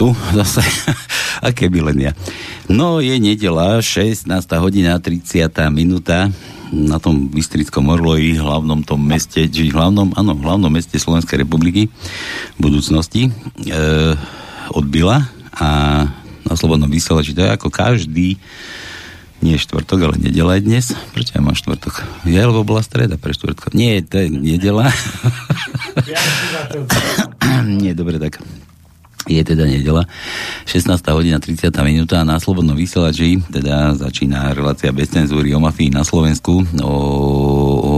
Tu zase. Aké milenia. No, je nedela, 16. hodina, 30. minúta na tom Bystrickom Orloji, hlavnom tom meste, či hlavnom, áno, hlavnom meste Slovenskej republiky v budúcnosti e, odbila a na Slobodnom vysielači to je ako každý nie štvrtok, ale nedela je dnes. Prečo ja mám štvrtok? Je, lebo bola streda pre štvrtok. Nie, to je nedela. nie, dobre, tak je teda nedela, 16. hodina 30. minúta na Slobodnom vysielači teda začína relácia bez cenzúry o mafii na Slovensku o, o,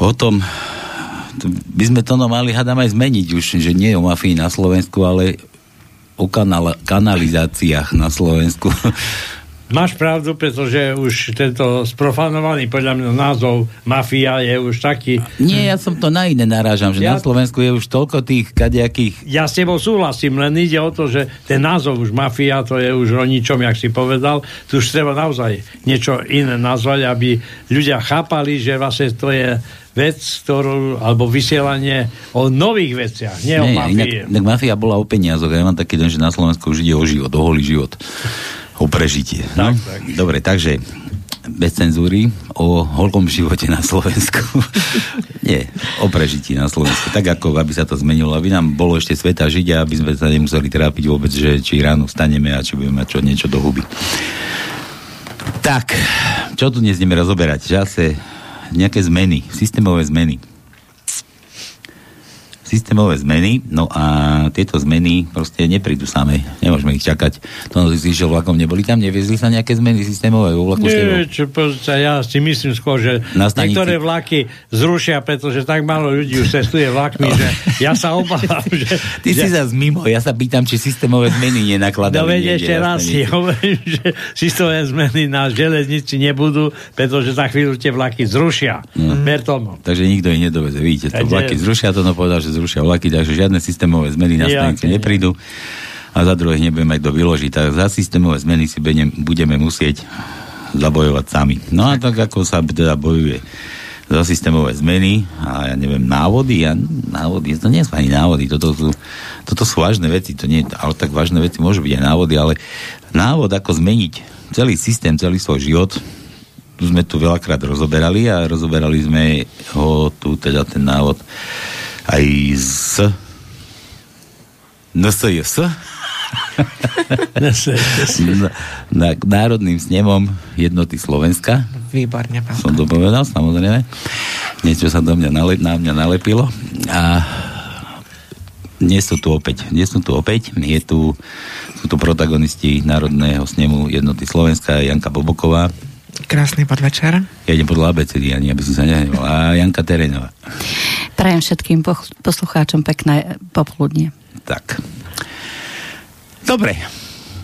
o tom by sme to no mali hádam aj zmeniť už, že nie o mafii na Slovensku, ale o kanál, kanalizáciách na Slovensku. Máš pravdu, pretože už tento sprofanovaný podľa mňa názov mafia je už taký... Nie, ja som to na iné narážam, že ja... na Slovensku je už toľko tých kadejakých... Ja s tebou súhlasím, len ide o to, že ten názov už mafia, to je už o ničom, jak si povedal. Tu už treba naozaj niečo iné nazvať, aby ľudia chápali, že vlastne to je vec, ktorú, alebo vysielanie o nových veciach, nie, nie o mafii. Inak, inak mafia bola o peniazoch. Ja mám taký den, že na Slovensku už ide o život, o holý život o prežitie. No? Tak, Dobre, takže bez cenzúry o holkom živote na Slovensku. Nie, o prežití na Slovensku. Tak ako, aby sa to zmenilo, aby nám bolo ešte sveta žiť a aby sme sa nemuseli trápiť vôbec, že či ráno staneme a či budeme mať čo, niečo do huby. Tak, čo tu dnes ideme rozoberať? Asi nejaké zmeny, systémové zmeny systémové zmeny, no a tieto zmeny proste neprídu samé. Nemôžeme ich čakať. To išiel vlakom, neboli tam, neviezli sa nejaké zmeny systémové vo vlaku? Nie, čo, ja si myslím skôr, že niektoré vlaky zrušia, pretože tak málo ľudí už cestuje vlakmi, že ja sa obávam, že... Ty že... si zase mimo, ja sa pýtam, či systémové zmeny nenakladali. No veď ešte raz si hovorím, že systémové zmeny na železnici nebudú, pretože za chvíľu tie vlaky zrušia. No. Tomu. Takže nikto ich nedoveze. Vidíte, to vlaky zrušia, to no povedal, že zrušia vlaky, takže žiadne systémové zmeny na stanice ja, neprídu a za druhé nebudeme kto vyložiť. Tak za systémové zmeny si budeme musieť zabojovať sami. No a tak ako sa teda bojuje za systémové zmeny a ja neviem, návody, a návody, to nie sú ani návody, toto sú, toto sú vážne veci, to nie, ale tak vážne veci môžu byť aj návody, ale návod, ako zmeniť celý systém, celý svoj život, tu sme tu veľakrát rozoberali a rozoberali sme ho tu, teda ten návod aj z NSJS Národným snemom jednoty Slovenska. Výborne. Pán. Som to povedal, samozrejme. Niečo sa do mňa nale, na mňa nalepilo. A dnes sú tu opäť. Dnes sú tu opäť. Je tu, sú tu protagonisti Národného snemu jednoty Slovenska, Janka Boboková, Krásny podvečer. Ja idem podľa abecedy, ani aby som sa nehneval. A Janka Terenová. Prajem všetkým poslucháčom pekné popoludne. Tak. Dobre,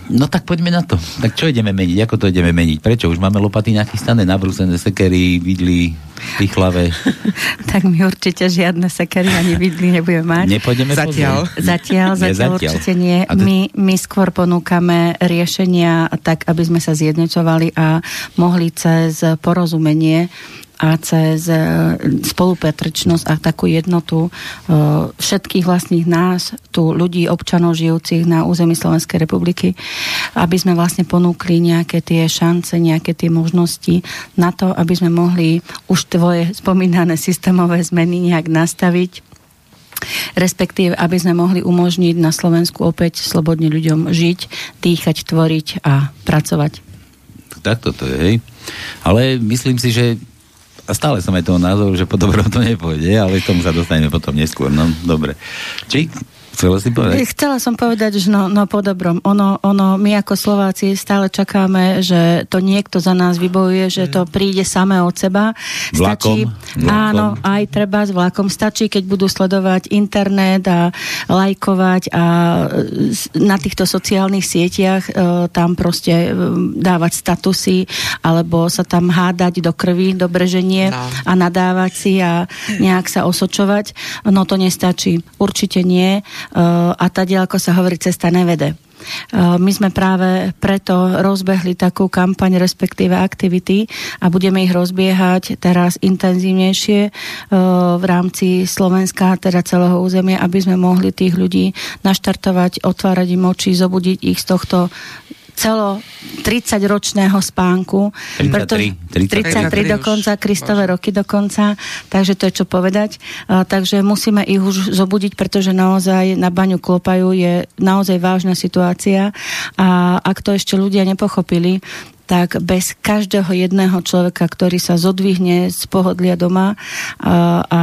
No tak poďme na to. Tak čo ideme meniť? Ako to ideme meniť? Prečo? Už máme lopaty nachystané, nabrúsené sekery, vidly, pichlavé. tak my určite žiadne sekery ani vidly nebudeme mať. Nepôjdeme zatiaľ. Zatiaľ, zatiaľ, zatiaľ určite nie. To... My, my skôr ponúkame riešenia tak, aby sme sa zjednecovali a mohli cez porozumenie a cez spolupatričnosť a takú jednotu e, všetkých vlastných nás, tu ľudí, občanov žijúcich na území Slovenskej republiky, aby sme vlastne ponúkli nejaké tie šance, nejaké tie možnosti na to, aby sme mohli už tvoje spomínané systémové zmeny nejak nastaviť respektíve aby sme mohli umožniť na Slovensku opäť slobodne ľuďom žiť, dýchať, tvoriť a pracovať. Takto to je, hej. Ale myslím si, že a stále som aj toho názoru, že po dobrom to nepôjde, ale k tomu sa dostaneme potom neskôr. No, dobre. Či Chcela si povedať? Chcela som povedať, že no, no po dobrom. Ono, ono, my ako Slováci stále čakáme, že to niekto za nás vybojuje, že to príde samé od seba. Stačí, vlakom. áno, aj treba s vlakom. Stačí, keď budú sledovať internet a lajkovať a na týchto sociálnych sieťach e, tam proste e, dávať statusy alebo sa tam hádať do krvi, do breženie no. a nadávať si a nejak sa osočovať. No to nestačí. Určite nie. Eh, a tady, ako sa hovorí, cesta nevede. my sme práve preto rozbehli takú kampaň, respektíve aktivity a budeme ich rozbiehať teraz intenzívnejšie e, v rámci Slovenska, teda celého územia, aby sme mohli tých ľudí naštartovať, otvárať im oči, zobudiť ich z tohto celo 30-ročného spánku. 33, preto, 33, 33 dokonca, Kristové roky dokonca, takže to je čo povedať. Uh, takže musíme ich už zobudiť, pretože naozaj na baňu klopajú, je naozaj vážna situácia a ak to ešte ľudia nepochopili, tak bez každého jedného človeka, ktorý sa zodvihne z pohodlia doma a, a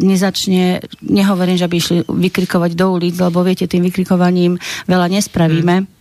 nezačne, nehovorím, že by išli vykrikovať do ulic, lebo viete, tým vykrikovaním veľa nespravíme. Mm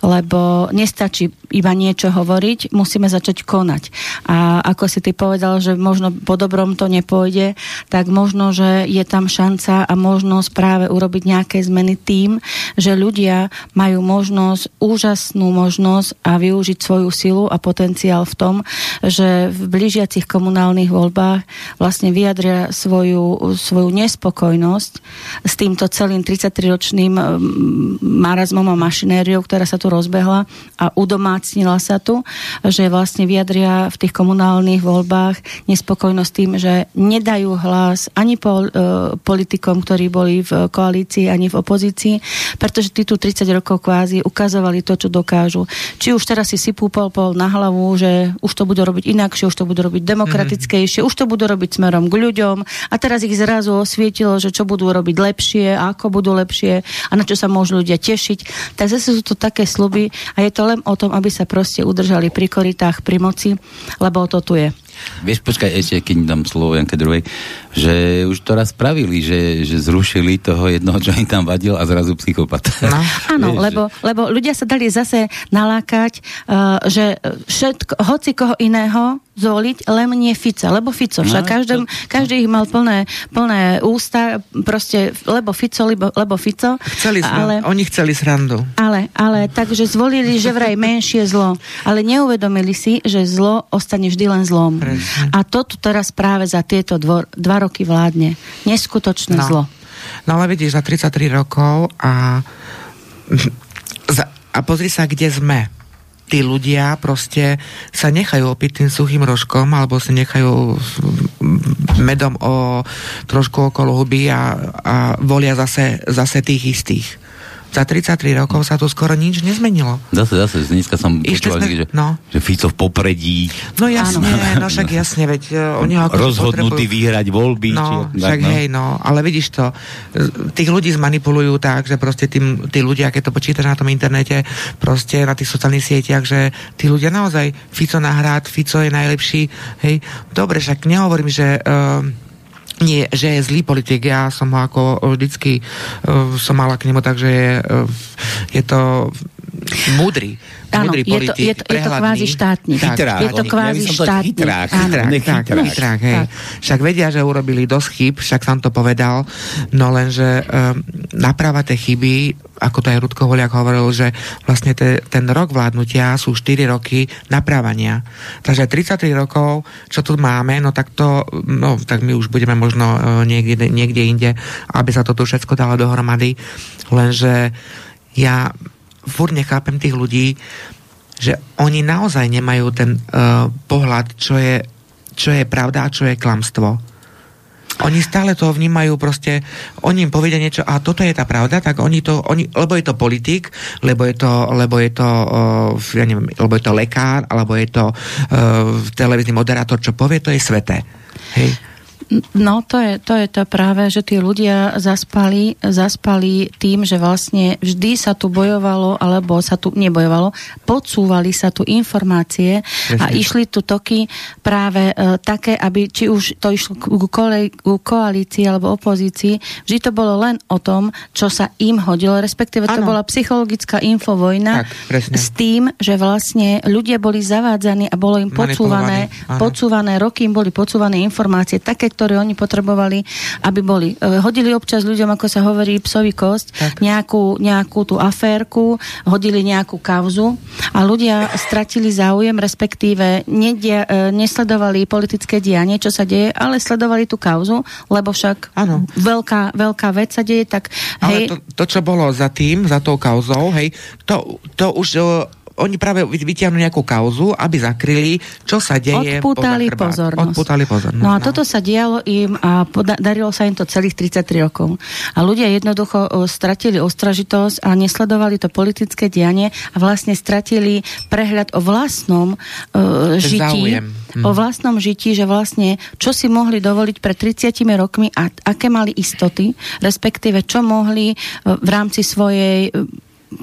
lebo nestačí iba niečo hovoriť, musíme začať konať. A ako si ty povedal, že možno po dobrom to nepôjde, tak možno, že je tam šanca a možnosť práve urobiť nejaké zmeny tým, že ľudia majú možnosť, úžasnú možnosť a využiť svoju silu a potenciál v tom, že v blížiacich komunálnych voľbách vlastne vyjadria svoju, svoju nespokojnosť s týmto celým 33-ročným marazmom a mašinériou, ktorá sa tu rozbehla a udomácnila sa tu, že vlastne vyjadria v tých komunálnych voľbách nespokojnosť tým, že nedajú hlas ani po, e, politikom, ktorí boli v koalícii, ani v opozícii, pretože tí tu 30 rokov kvázi ukazovali to, čo dokážu. Či už teraz si sypú pol pol na hlavu, že už to budú robiť inakšie, už to budú robiť demokratickejšie, mm-hmm. už to budú robiť smerom k ľuďom a teraz ich zrazu osvietilo, že čo budú robiť lepšie, ako budú lepšie a na čo sa môžu ľudia tešiť. Tak zase sú to také sluby a je to len o tom, aby sa proste udržali pri koritách, pri moci, lebo to tu je. Vieš, počkaj, ešte keď dám slovo Janke druhej, že už to raz spravili, že, že zrušili toho jednoho, čo im tam vadil a zrazu psychopat. No. Áno, lebo, lebo ľudia sa dali zase nalákať, uh, že všetko, hoci koho iného zvoliť, len nie Fica, lebo Fico, však no, každý, to... každý ich mal plné, plné ústa, proste, lebo Fico, lebo, lebo Fico. Chceli ale, oni chceli srandu. Ale, ale takže zvolili, že vraj menšie zlo, ale neuvedomili si, že zlo ostane vždy len zlom. Presne. A to tu teraz práve za tieto dvor, dva roky vládne. Neskutočné no. zlo. No ale vidíš, za 33 rokov a, a pozri sa, kde sme tí ľudia proste sa nechajú opiť tým suchým rožkom alebo sa nechajú medom o trošku okolo huby a, a volia zase, zase tých istých za 33 rokov sa tu skoro nič nezmenilo. Zase, zase, dneska som počúval sme, že, no. že Fico v popredí. No jasne, no však jasne, veď oni ho Rozhodnutí potrebujú... vyhrať voľby. No, či, však tak, no. hej, no, ale vidíš to, tých ľudí zmanipulujú tak, že proste tým, tí ľudia, keď to počítaš na tom internete, proste na tých sociálnych sieťach, že tí ľudia naozaj, Fico nahrát, Fico je najlepší, hej, dobre, však nehovorím, že uh, nie, že je zlý politik. Ja som ho ako vždycky uh, som mala k nemu, takže je, uh, je to múdry. Áno, je to, je, to, je to kvázi štátnik. Chytrák. Je to kvázi ja štátnik. Chytrák, chytrák, chytrák, chytrák, chytrák, hej. Však vedia, že urobili dosť chyb, však som to povedal, no lenže um, naprava tie chyby, ako to aj Rudko Voliak hovoril, že vlastne te, ten rok vládnutia sú 4 roky naprávania. Takže 33 rokov, čo tu máme, no tak to, no tak my už budeme možno uh, niekde, niekde inde, aby sa to tu všetko dalo dohromady. Lenže ja furt nechápem tých ľudí, že oni naozaj nemajú ten uh, pohľad, čo je, čo je pravda a čo je klamstvo. Oni stále to vnímajú proste, oni im povedia niečo a toto je tá pravda, tak oni to, oni, lebo je to politik, lebo je to, lebo je to, uh, ja neviem, lebo je to lekár, alebo je to uh, televízny moderátor, čo povie, to je sveté. Hej. No, to je, to je to práve, že tí ľudia zaspali, zaspali tým, že vlastne vždy sa tu bojovalo, alebo sa tu nebojovalo, podsúvali sa tu informácie Presne. a išli tu toky práve e, také, aby či už to išlo ku, kole, ku koalícii alebo opozícii, vždy to bolo len o tom, čo sa im hodilo, respektíve ano. to bola psychologická infovojna tak, s tým, že vlastne ľudia boli zavádzaní a bolo im podsúvané, podsúvané roky im boli podsúvané informácie také, ktoré oni potrebovali, aby boli. E, hodili občas ľuďom, ako sa hovorí, psový kost, nejakú, nejakú tú aférku, hodili nejakú kauzu a ľudia stratili záujem, respektíve nedia, e, nesledovali politické dianie, čo sa deje, ale sledovali tú kauzu, lebo však ano. veľká, veľká vec sa deje, tak hej... Ale to, to, čo bolo za tým, za tou kauzou, hej, to, to už oni práve vytiahnu nejakú kauzu, aby zakryli, čo sa deje. Odpútali pozornosť. Odpútali pozornosť. No a no. toto sa dialo im a darilo sa im to celých 33 rokov. A ľudia jednoducho stratili ostražitosť a nesledovali to politické dianie a vlastne stratili prehľad o vlastnom o, žití. Hm. O vlastnom žití, že vlastne čo si mohli dovoliť pred 30 rokmi a aké mali istoty, respektíve čo mohli v rámci svojej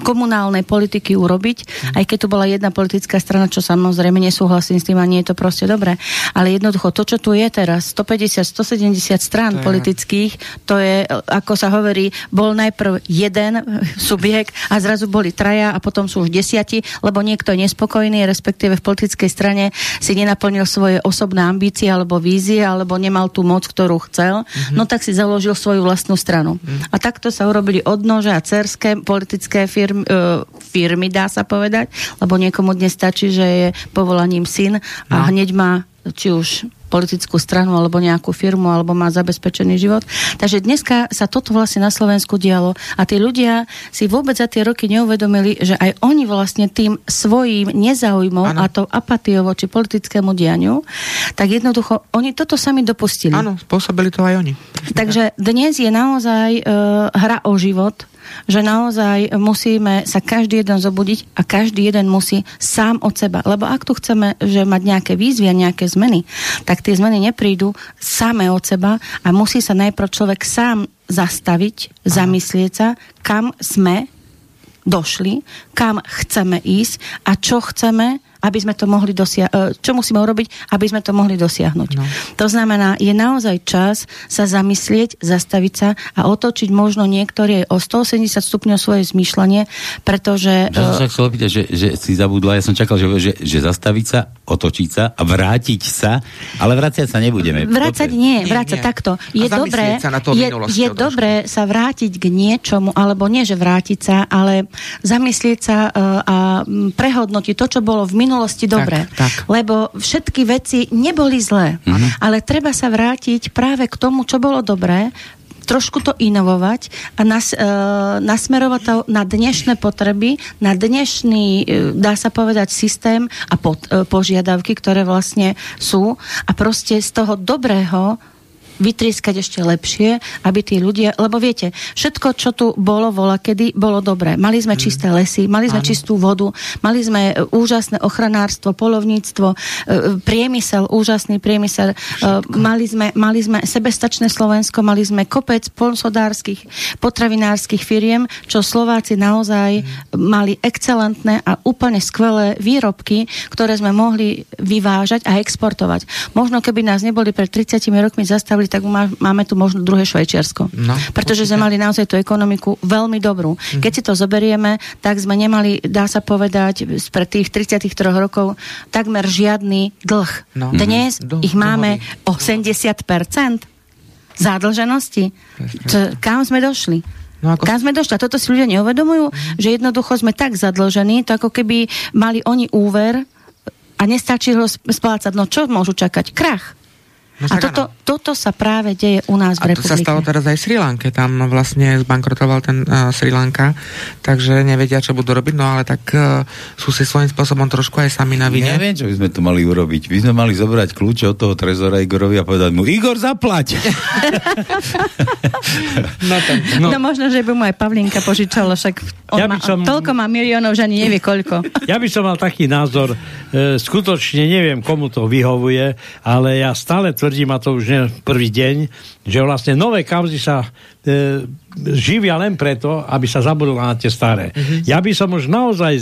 komunálnej politiky urobiť, aj keď tu bola jedna politická strana, čo samozrejme nesúhlasím s tým a nie je to proste dobré. Ale jednoducho to, čo tu je teraz, 150-170 strán to politických, je... to je, ako sa hovorí, bol najprv jeden subjekt a zrazu boli traja a potom sú už desiati, lebo niekto je nespokojný, respektíve v politickej strane si nenaplnil svoje osobné ambície alebo vízie, alebo nemal tú moc, ktorú chcel, mm-hmm. no tak si založil svoju vlastnú stranu. Mm. A takto sa urobili odnože a cerské politické firmy firmy, uh, firmy, dá sa povedať, lebo niekomu dnes stačí, že je povolaním syn a no. hneď má či už politickú stranu alebo nejakú firmu alebo má zabezpečený život. Takže dneska sa toto vlastne na Slovensku dialo a tí ľudia si vôbec za tie roky neuvedomili, že aj oni vlastne tým svojím nezáujmom ano. a to apatiou voči politickému dianiu, tak jednoducho oni toto sami dopustili. Áno, spôsobili to aj oni. Takže dnes je naozaj uh, hra o život že naozaj musíme sa každý jeden zobudiť a každý jeden musí sám od seba. Lebo ak tu chceme že mať nejaké výzvy a nejaké zmeny, tak tie zmeny neprídu samé od seba a musí sa najprv človek sám zastaviť, zamyslieť sa, kam sme došli, kam chceme ísť a čo chceme aby sme to mohli dosiahnuť, e, čo musíme urobiť, aby sme to mohli dosiahnuť. No. To znamená, je naozaj čas sa zamyslieť, zastaviť sa a otočiť možno niektoré o 180 stupňov svoje zmýšľanie, pretože... Že som sa chcel opýtať, že, že si zabudla, ja som čakal, že, že, že zastaviť sa, otočiť sa a vrátiť sa, ale vrácať sa nebudeme. Vrácať nie, vrácať nie, nie. takto. Je dobré, je, je dobré sa vrátiť k niečomu, alebo nie, že vrátiť sa, ale zamyslieť sa uh, a prehodnotiť to, čo bolo v minulosti minulosti dobre. Tak, tak. Lebo všetky veci neboli zlé. Mm-hmm. Ale treba sa vrátiť práve k tomu, čo bolo dobré, trošku to inovovať a nas, e, nasmerovať to na dnešné potreby, na dnešný, e, dá sa povedať, systém a pod, e, požiadavky, ktoré vlastne sú a proste z toho dobrého vytrieskať ešte lepšie, aby tí ľudia, lebo viete, všetko, čo tu bolo vola, kedy bolo dobré. Mali sme mm. čisté lesy, mali sme Áno. čistú vodu, mali sme e, úžasné ochranárstvo, polovníctvo, e, priemysel, úžasný priemysel, e, mali sme, mali sme sebestačné Slovensko, mali sme kopec polsodárskych, potravinárskych firiem, čo Slováci naozaj mm. mali excelentné a úplne skvelé výrobky, ktoré sme mohli vyvážať a exportovať. Možno keby nás neboli pred 30 rokmi zastavili, tak má, máme tu možno druhé Švajčiarsko. No, Pretože určite. sme mali naozaj tú ekonomiku veľmi dobrú. Mm. Keď si to zoberieme, tak sme nemali, dá sa povedať, pre tých 33 rokov takmer žiadny dlh. No. Dnes mm. ich máme 80% zadlženosti. Čo, kam sme došli? No ako... Kam sme došli? A toto si ľudia neuvedomujú, mm. že jednoducho sme tak zadlžení, to ako keby mali oni úver a nestačí ho splácať. No čo môžu čakať? Krach. No, a toto, toto sa práve deje u nás v republike. A to sa stalo teraz aj v Sri Lanke. Tam vlastne zbankrotoval ten uh, Sri Lanka, takže nevedia, čo budú robiť, no ale tak uh, sú si svojím spôsobom trošku aj sami na vine. Neviem, čo by sme tu mali urobiť. My sme mali zobrať kľúče od toho trezora Igorovi a povedať mu, Igor, zaplať! no, tak, no. no možno, že by mu aj Pavlinka požičala, však on ja má, som... toľko má miliónov, že ani nevie koľko. Ja by som mal taký názor, e, skutočne neviem, komu to vyhovuje, ale ja stále tvrdím, a to už nie prvý deň, že vlastne nové kauzy sa e, živia len preto, aby sa zabudlo na tie staré. Uh-huh. Ja by som už naozaj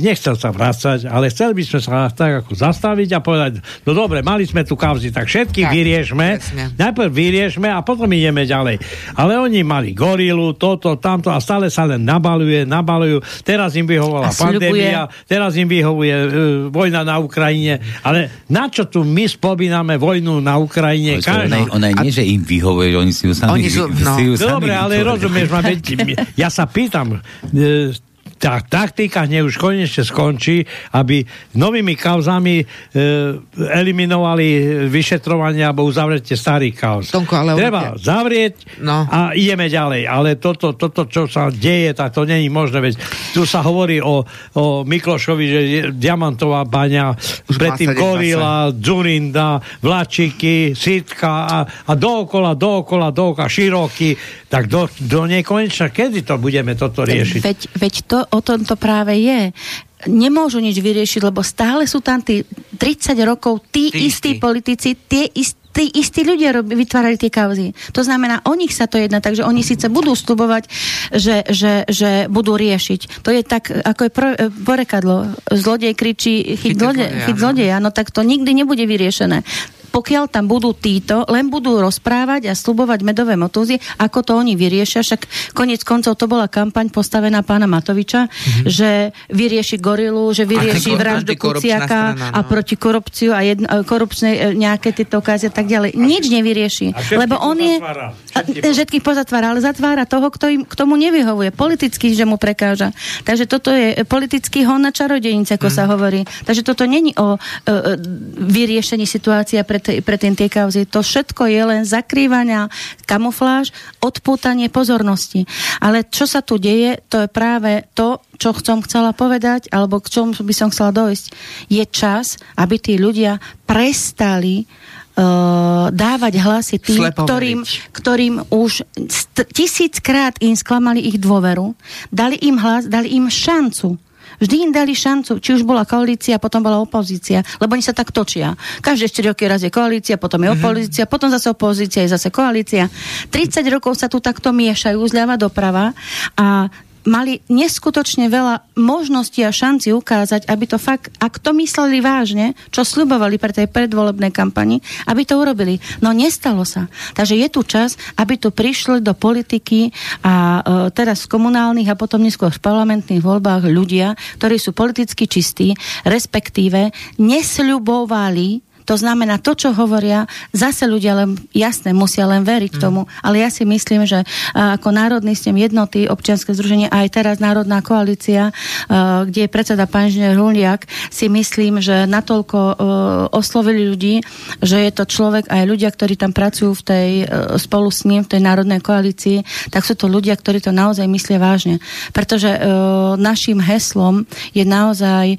nechcel sa vrácať, ale chcel by sme sa tak ako zastaviť a povedať, no dobre, mali sme tu kauzy, tak všetky tak, vyriešme, presne. najprv vyriešme a potom ideme ďalej. Ale oni mali gorilu, toto, tamto a stále sa len nabaluje, nabalujú. Teraz im vyhovovala pandémia, teraz im vyhovuje uh, vojna na Ukrajine, ale na čo tu my spomíname vojnu na Ukrajine? Ona, ona nie, že im vyhovuje, oni si ju sami, oni sú, no. si ju sami Dobre, ale rozumieš ma, ja sa pýtam, e, tá taktika hneď už konečne skončí, aby novými kauzami e, eliminovali vyšetrovania alebo uzavretie starých kauz. Tonko, ale Treba určite. zavrieť no. a ideme ďalej. Ale toto, toto, čo sa deje, tak to není možné. Veď tu sa hovorí o, o Miklošovi, že je Diamantová baňa, už predtým Gorila, Zurinda, Vlačiky, Sitka a, a dookola, dookola, dookola, Široký. Tak do, do nekonečna, kedy to budeme toto riešiť? Veď, veď to o tom to práve je nemôžu nič vyriešiť, lebo stále sú tam tí 30 rokov tí, tí istí politici, tie istí tí istí ľudia rob, vytvárali tie kauzy. To znamená, o nich sa to jedná, takže oni síce budú slubovať, že, že, že budú riešiť. To je tak, ako je porekadlo. Zlodej kričí chyt, chyt zlodeja, no tak to nikdy nebude vyriešené pokiaľ tam budú títo, len budú rozprávať a slubovať medové motúzy, ako to oni vyriešia. Však konec koncov to bola kampaň postavená pána Matoviča, mm-hmm. že vyrieši gorilu, že vyrieši vraždu Kuciaka strana, no. a proti korupciu a jedno, korupčnej e, nejaké tieto okázie a tak ďalej. A Nič nevyrieši. Lebo on je... Všetkých pozatvára, ale zatvára toho, kto im k tomu nevyhovuje. Politicky, že mu prekáža. Takže toto je politický hon na čarodejnice, ako mm. sa hovorí. Takže toto není o uh, vyriešení situácia pre pre ten tie kauzy. To všetko je len zakrývania, kamufláž, odpútanie pozornosti. Ale čo sa tu deje, to je práve to, čo som chcela povedať, alebo k čomu by som chcela dojsť. Je čas, aby tí ľudia prestali uh, dávať hlasy tým, ktorým, ktorým už tisíckrát im sklamali ich dôveru, dali im hlas, dali im šancu vždy im dali šancu, či už bola koalícia, potom bola opozícia, lebo oni sa tak točia. Každé 4 roky raz je koalícia, potom je mhm. opozícia, mm-hmm. potom zase opozícia, je zase koalícia. 30 rokov sa tu takto miešajú zľava doprava a mali neskutočne veľa možností a šanci ukázať, aby to fakt, ak to mysleli vážne, čo slubovali pre tej predvolebnej kampani, aby to urobili. No nestalo sa. Takže je tu čas, aby tu prišli do politiky a e, teraz v komunálnych a potom neskôr v parlamentných voľbách ľudia, ktorí sú politicky čistí, respektíve nesľubovali to znamená, to, čo hovoria, zase ľudia len, jasné, musia len veriť mm. tomu, ale ja si myslím, že ako Národný snem jednoty, občianske združenie, aj teraz Národná koalícia, kde je predseda pán inžinier Huliak, si myslím, že natoľko oslovili ľudí, že je to človek aj ľudia, ktorí tam pracujú v tej, spolu s ním v tej Národnej koalícii, tak sú to ľudia, ktorí to naozaj myslia vážne. Pretože našim heslom je naozaj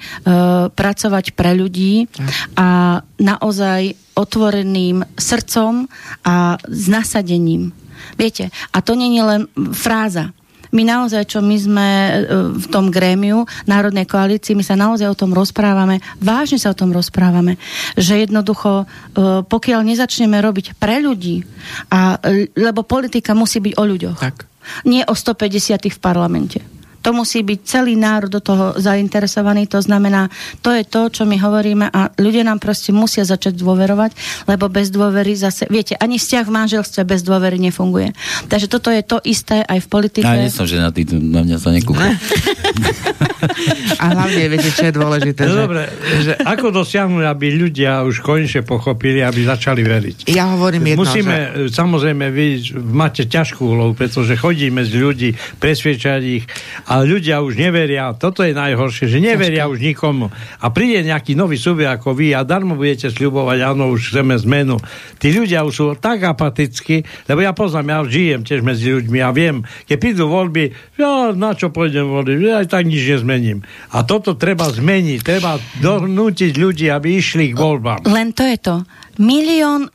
pracovať pre ľudí a naozaj otvoreným srdcom a s nasadením. Viete, a to nie je len fráza. My naozaj, čo my sme e, v tom grémiu Národnej koalícii, my sa naozaj o tom rozprávame, vážne sa o tom rozprávame, že jednoducho, e, pokiaľ nezačneme robiť pre ľudí, a, e, lebo politika musí byť o ľuďoch. Tak. Nie o 150 v parlamente to musí byť celý národ do toho zainteresovaný, to znamená, to je to, čo my hovoríme a ľudia nám proste musia začať dôverovať, lebo bez dôvery zase, viete, ani vzťah v manželstve bez dôvery nefunguje. Takže toto je to isté aj v politike. Ja nie som, že na, mňa sa nekúka. a hlavne, viete, čo je dôležité. No, že... Dobre, že ako dosiahnuť, aby ľudia už konečne pochopili, aby začali veriť. Ja hovorím jedno, Musíme, že... samozrejme, vy máte ťažkú úlohu, pretože chodíme z ľudí, presviečať ich a ľudia už neveria, toto je najhoršie, že neveria už nikomu. A príde nejaký nový subjekt ako vy a darmo budete sľubovať, áno, už chceme zmenu. Tí ľudia už sú tak apatickí, lebo ja poznám, ja žijem tiež medzi ľuďmi a viem, keď prídu voľby, ja na čo pôjdem voliť, ja aj tak nič nezmením. A toto treba zmeniť, treba donútiť ľudí, aby išli k voľbám. Len to je to. Milión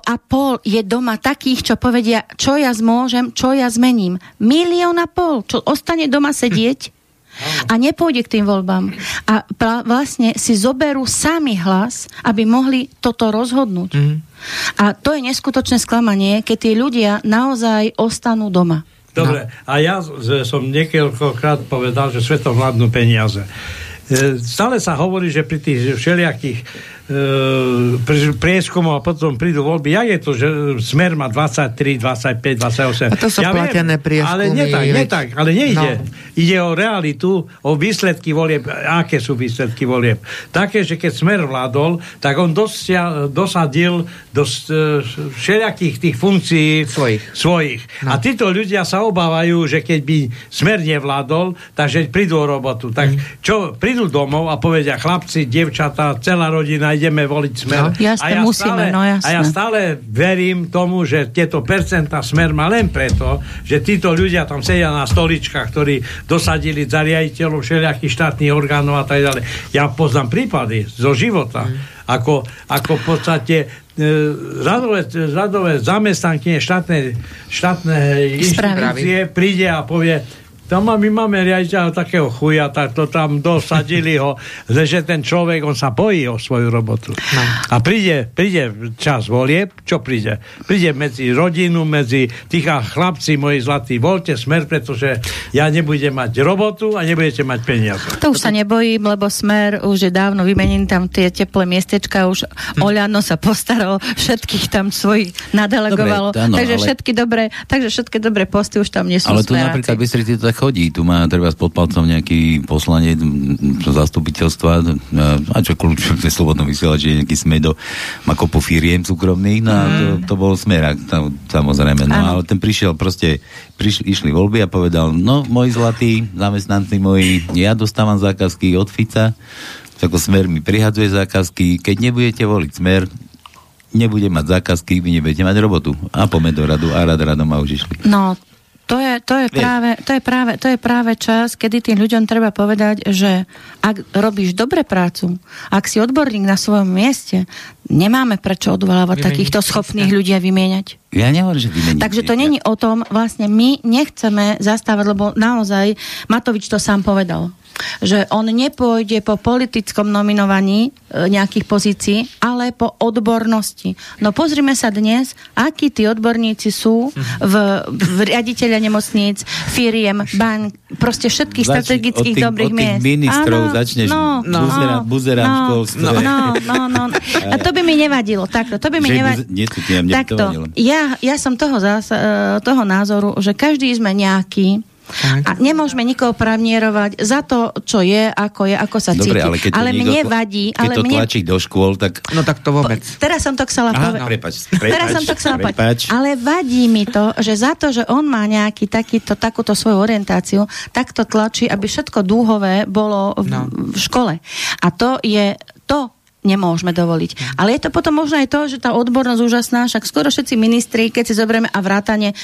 a pol je doma takých, čo povedia, čo ja zmôžem, čo ja zmením. Milión a pol, čo ostane doma sedieť, a nepôjde k tým voľbám. A vlastne si zoberú sami hlas, aby mohli toto rozhodnúť. Mm. A to je neskutočné sklamanie, keď tí ľudia naozaj ostanú doma. Dobre, no. a ja som niekoľkokrát povedal, že svetom vládnu peniaze. E, stále sa hovorí, že pri tých všelijakých e, prieskumov a potom prídu voľby. Jak je to, že Smer má 23, 25, 28? A to sú ja platené prieskumy. Ale nie tak, nie tak, ale nejde. No. Ide o realitu, o výsledky volieb. Aké sú výsledky volieb? Také, že keď Smer vládol, tak on dosia, dosadil do e, všelijakých tých funkcií svojich. svojich. No. A títo ľudia sa obávajú, že keď by Smer nevládol, takže prídu o robotu. Tak mm. čo, prídu domov a povedia chlapci, devčatá, celá rodina, ideme voliť smer. No, jasne, a ja musíme, stále, no jasne. A ja stále verím tomu, že tieto percentá smer má len preto, že títo ľudia tam sedia na stoličkách, ktorí dosadili za riaditeľov všelijakých štátnych orgánov a tak ďalej. Ja poznám prípady zo života. Mm. Ako, ako v podstate e, radové, radové zamestnanky štátnej, štátnej inštitúcie príde a povie, tam my máme riaditeľa takého chuja, tak to tam dosadili ho, že ten človek, on sa bojí o svoju robotu. No. A príde, príde čas volieb, čo príde? Príde medzi rodinu, medzi tých a chlapci, moji zlatí, voľte smer, pretože ja nebudem mať robotu a nebudete mať peniaze. To už sa nebojím, lebo smer už je dávno vymenený tam tie teplé miestečka, už hm. Oľano sa postaral, všetkých tam svojich nadelegovalo. Dobre, áno, takže ale... všetky dobré, takže všetky dobré posty už tam nie sú Ale tu smeráci. napríklad Bystrici to tak chodí. Tu má treba pod palcom nejaký poslanec zastupiteľstva a čo kľúč v slobodnom vysielači je nejaký smedo, má kopu firiem súkromných, no a to, mm. to bol smerak, tam, samozrejme. No ale ten prišiel proste, prišli, išli voľby a povedal, no moji zlatí zamestnanci moji, ja dostávam zákazky od Fica, ako smer mi prihadzuje zákazky, keď nebudete voliť smer, nebude mať zákazky, vy nebudete mať robotu. A po do radu a rad radom a už išli. No, to je, to, je práve, to, je práve, to je práve čas, kedy tým ľuďom treba povedať, že ak robíš dobre prácu, ak si odborník na svojom mieste, nemáme prečo odvolávať Vymeniť. takýchto schopných ľudí a vymieňať. Ja nehovorím, že vymeniť. Takže to není o tom, vlastne my nechceme zastávať, lebo naozaj Matovič to sám povedal že on nepôjde po politickom nominovaní e, nejakých pozícií, ale po odbornosti. No pozrime sa dnes, akí tí odborníci sú v, v riaditeľa nemocníc, firiem, bank, proste všetkých Zač- strategických tých, dobrých miest. ministrov Áno, začneš no, no, buzera, no, buzerám no, školstve. No, no, no, no. A to by mi nevadilo. Takto, to by mi nevadilo. Takto, ja, ja som toho, zás, e, toho názoru, že každý sme nejaký a nemôžeme nikoho pranierovať za to, čo je, ako je, ako sa Dobre, cíti. Ale, keď ale mne vadí... Keď ale to mne... tlačí do škôl, tak... No tak to vôbec. Po, teraz som to chcela povedať. No. Prepač, prepač, teraz som to chcela povedať. Ale vadí mi to, že za to, že on má nejaký takýto, takúto svoju orientáciu, tak to tlačí, aby všetko dúhové bolo v, no. v škole. A to je to, nemôžeme dovoliť. Ale je to potom možno aj to, že tá odbornosť úžasná, však skoro všetci ministri, keď si zoberieme a vrátane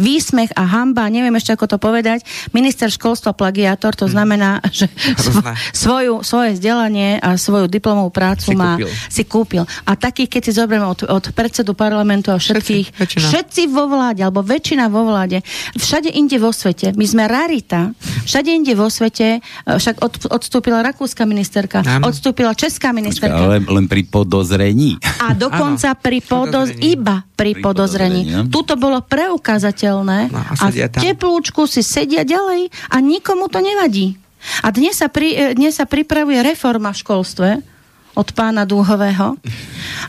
výsmech a hamba, neviem ešte ako to povedať, minister školstva plagiátor, to znamená, že svoju, svoje vzdelanie a svoju diplomovú prácu si má, kúpil. si kúpil. A takých, keď si zoberieme od, od predsedu parlamentu a všetkých, všetci, všetci vo vláde, alebo väčšina vo vláde, všade inde vo svete, my sme rarita, všade inde vo svete, e, však od, odstúpila rakúska ministerka, Áno. odstúpila česká ministerka, ale len pri podozrení. A dokonca ano, pri podoz... iba pri, pri podozrení. podozrení. Tuto bolo preukázateľné no, a, a v teplúčku si sedia ďalej a nikomu to nevadí. A dnes sa, pri, e, dnes sa pripravuje reforma v školstve od pána Dúhového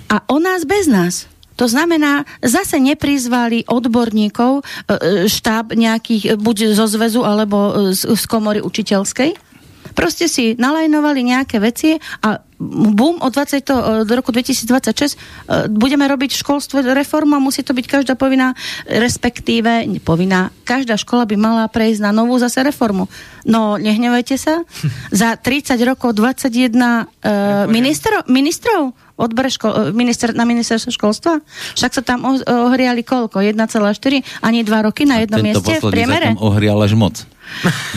a o nás bez nás. To znamená, zase neprizvali odborníkov, e, e, štáb nejakých, buď zo zväzu alebo z, z komory učiteľskej, Proste si nalajnovali nejaké veci a bum, od 20, do roku 2026 e, budeme robiť v školstve reformu a musí to byť každá povinná, respektíve povinná, každá škola by mala prejsť na novú zase reformu. No, nehnevajte sa. Za 30 rokov 21 uh, ministrov, ministrov odbere ško- e, minister, na ministerstvo školstva? Však sa tam ohriali koľko? 1,4? Ani 2 roky na jednom mieste v priemere? Tento ohrial až moc.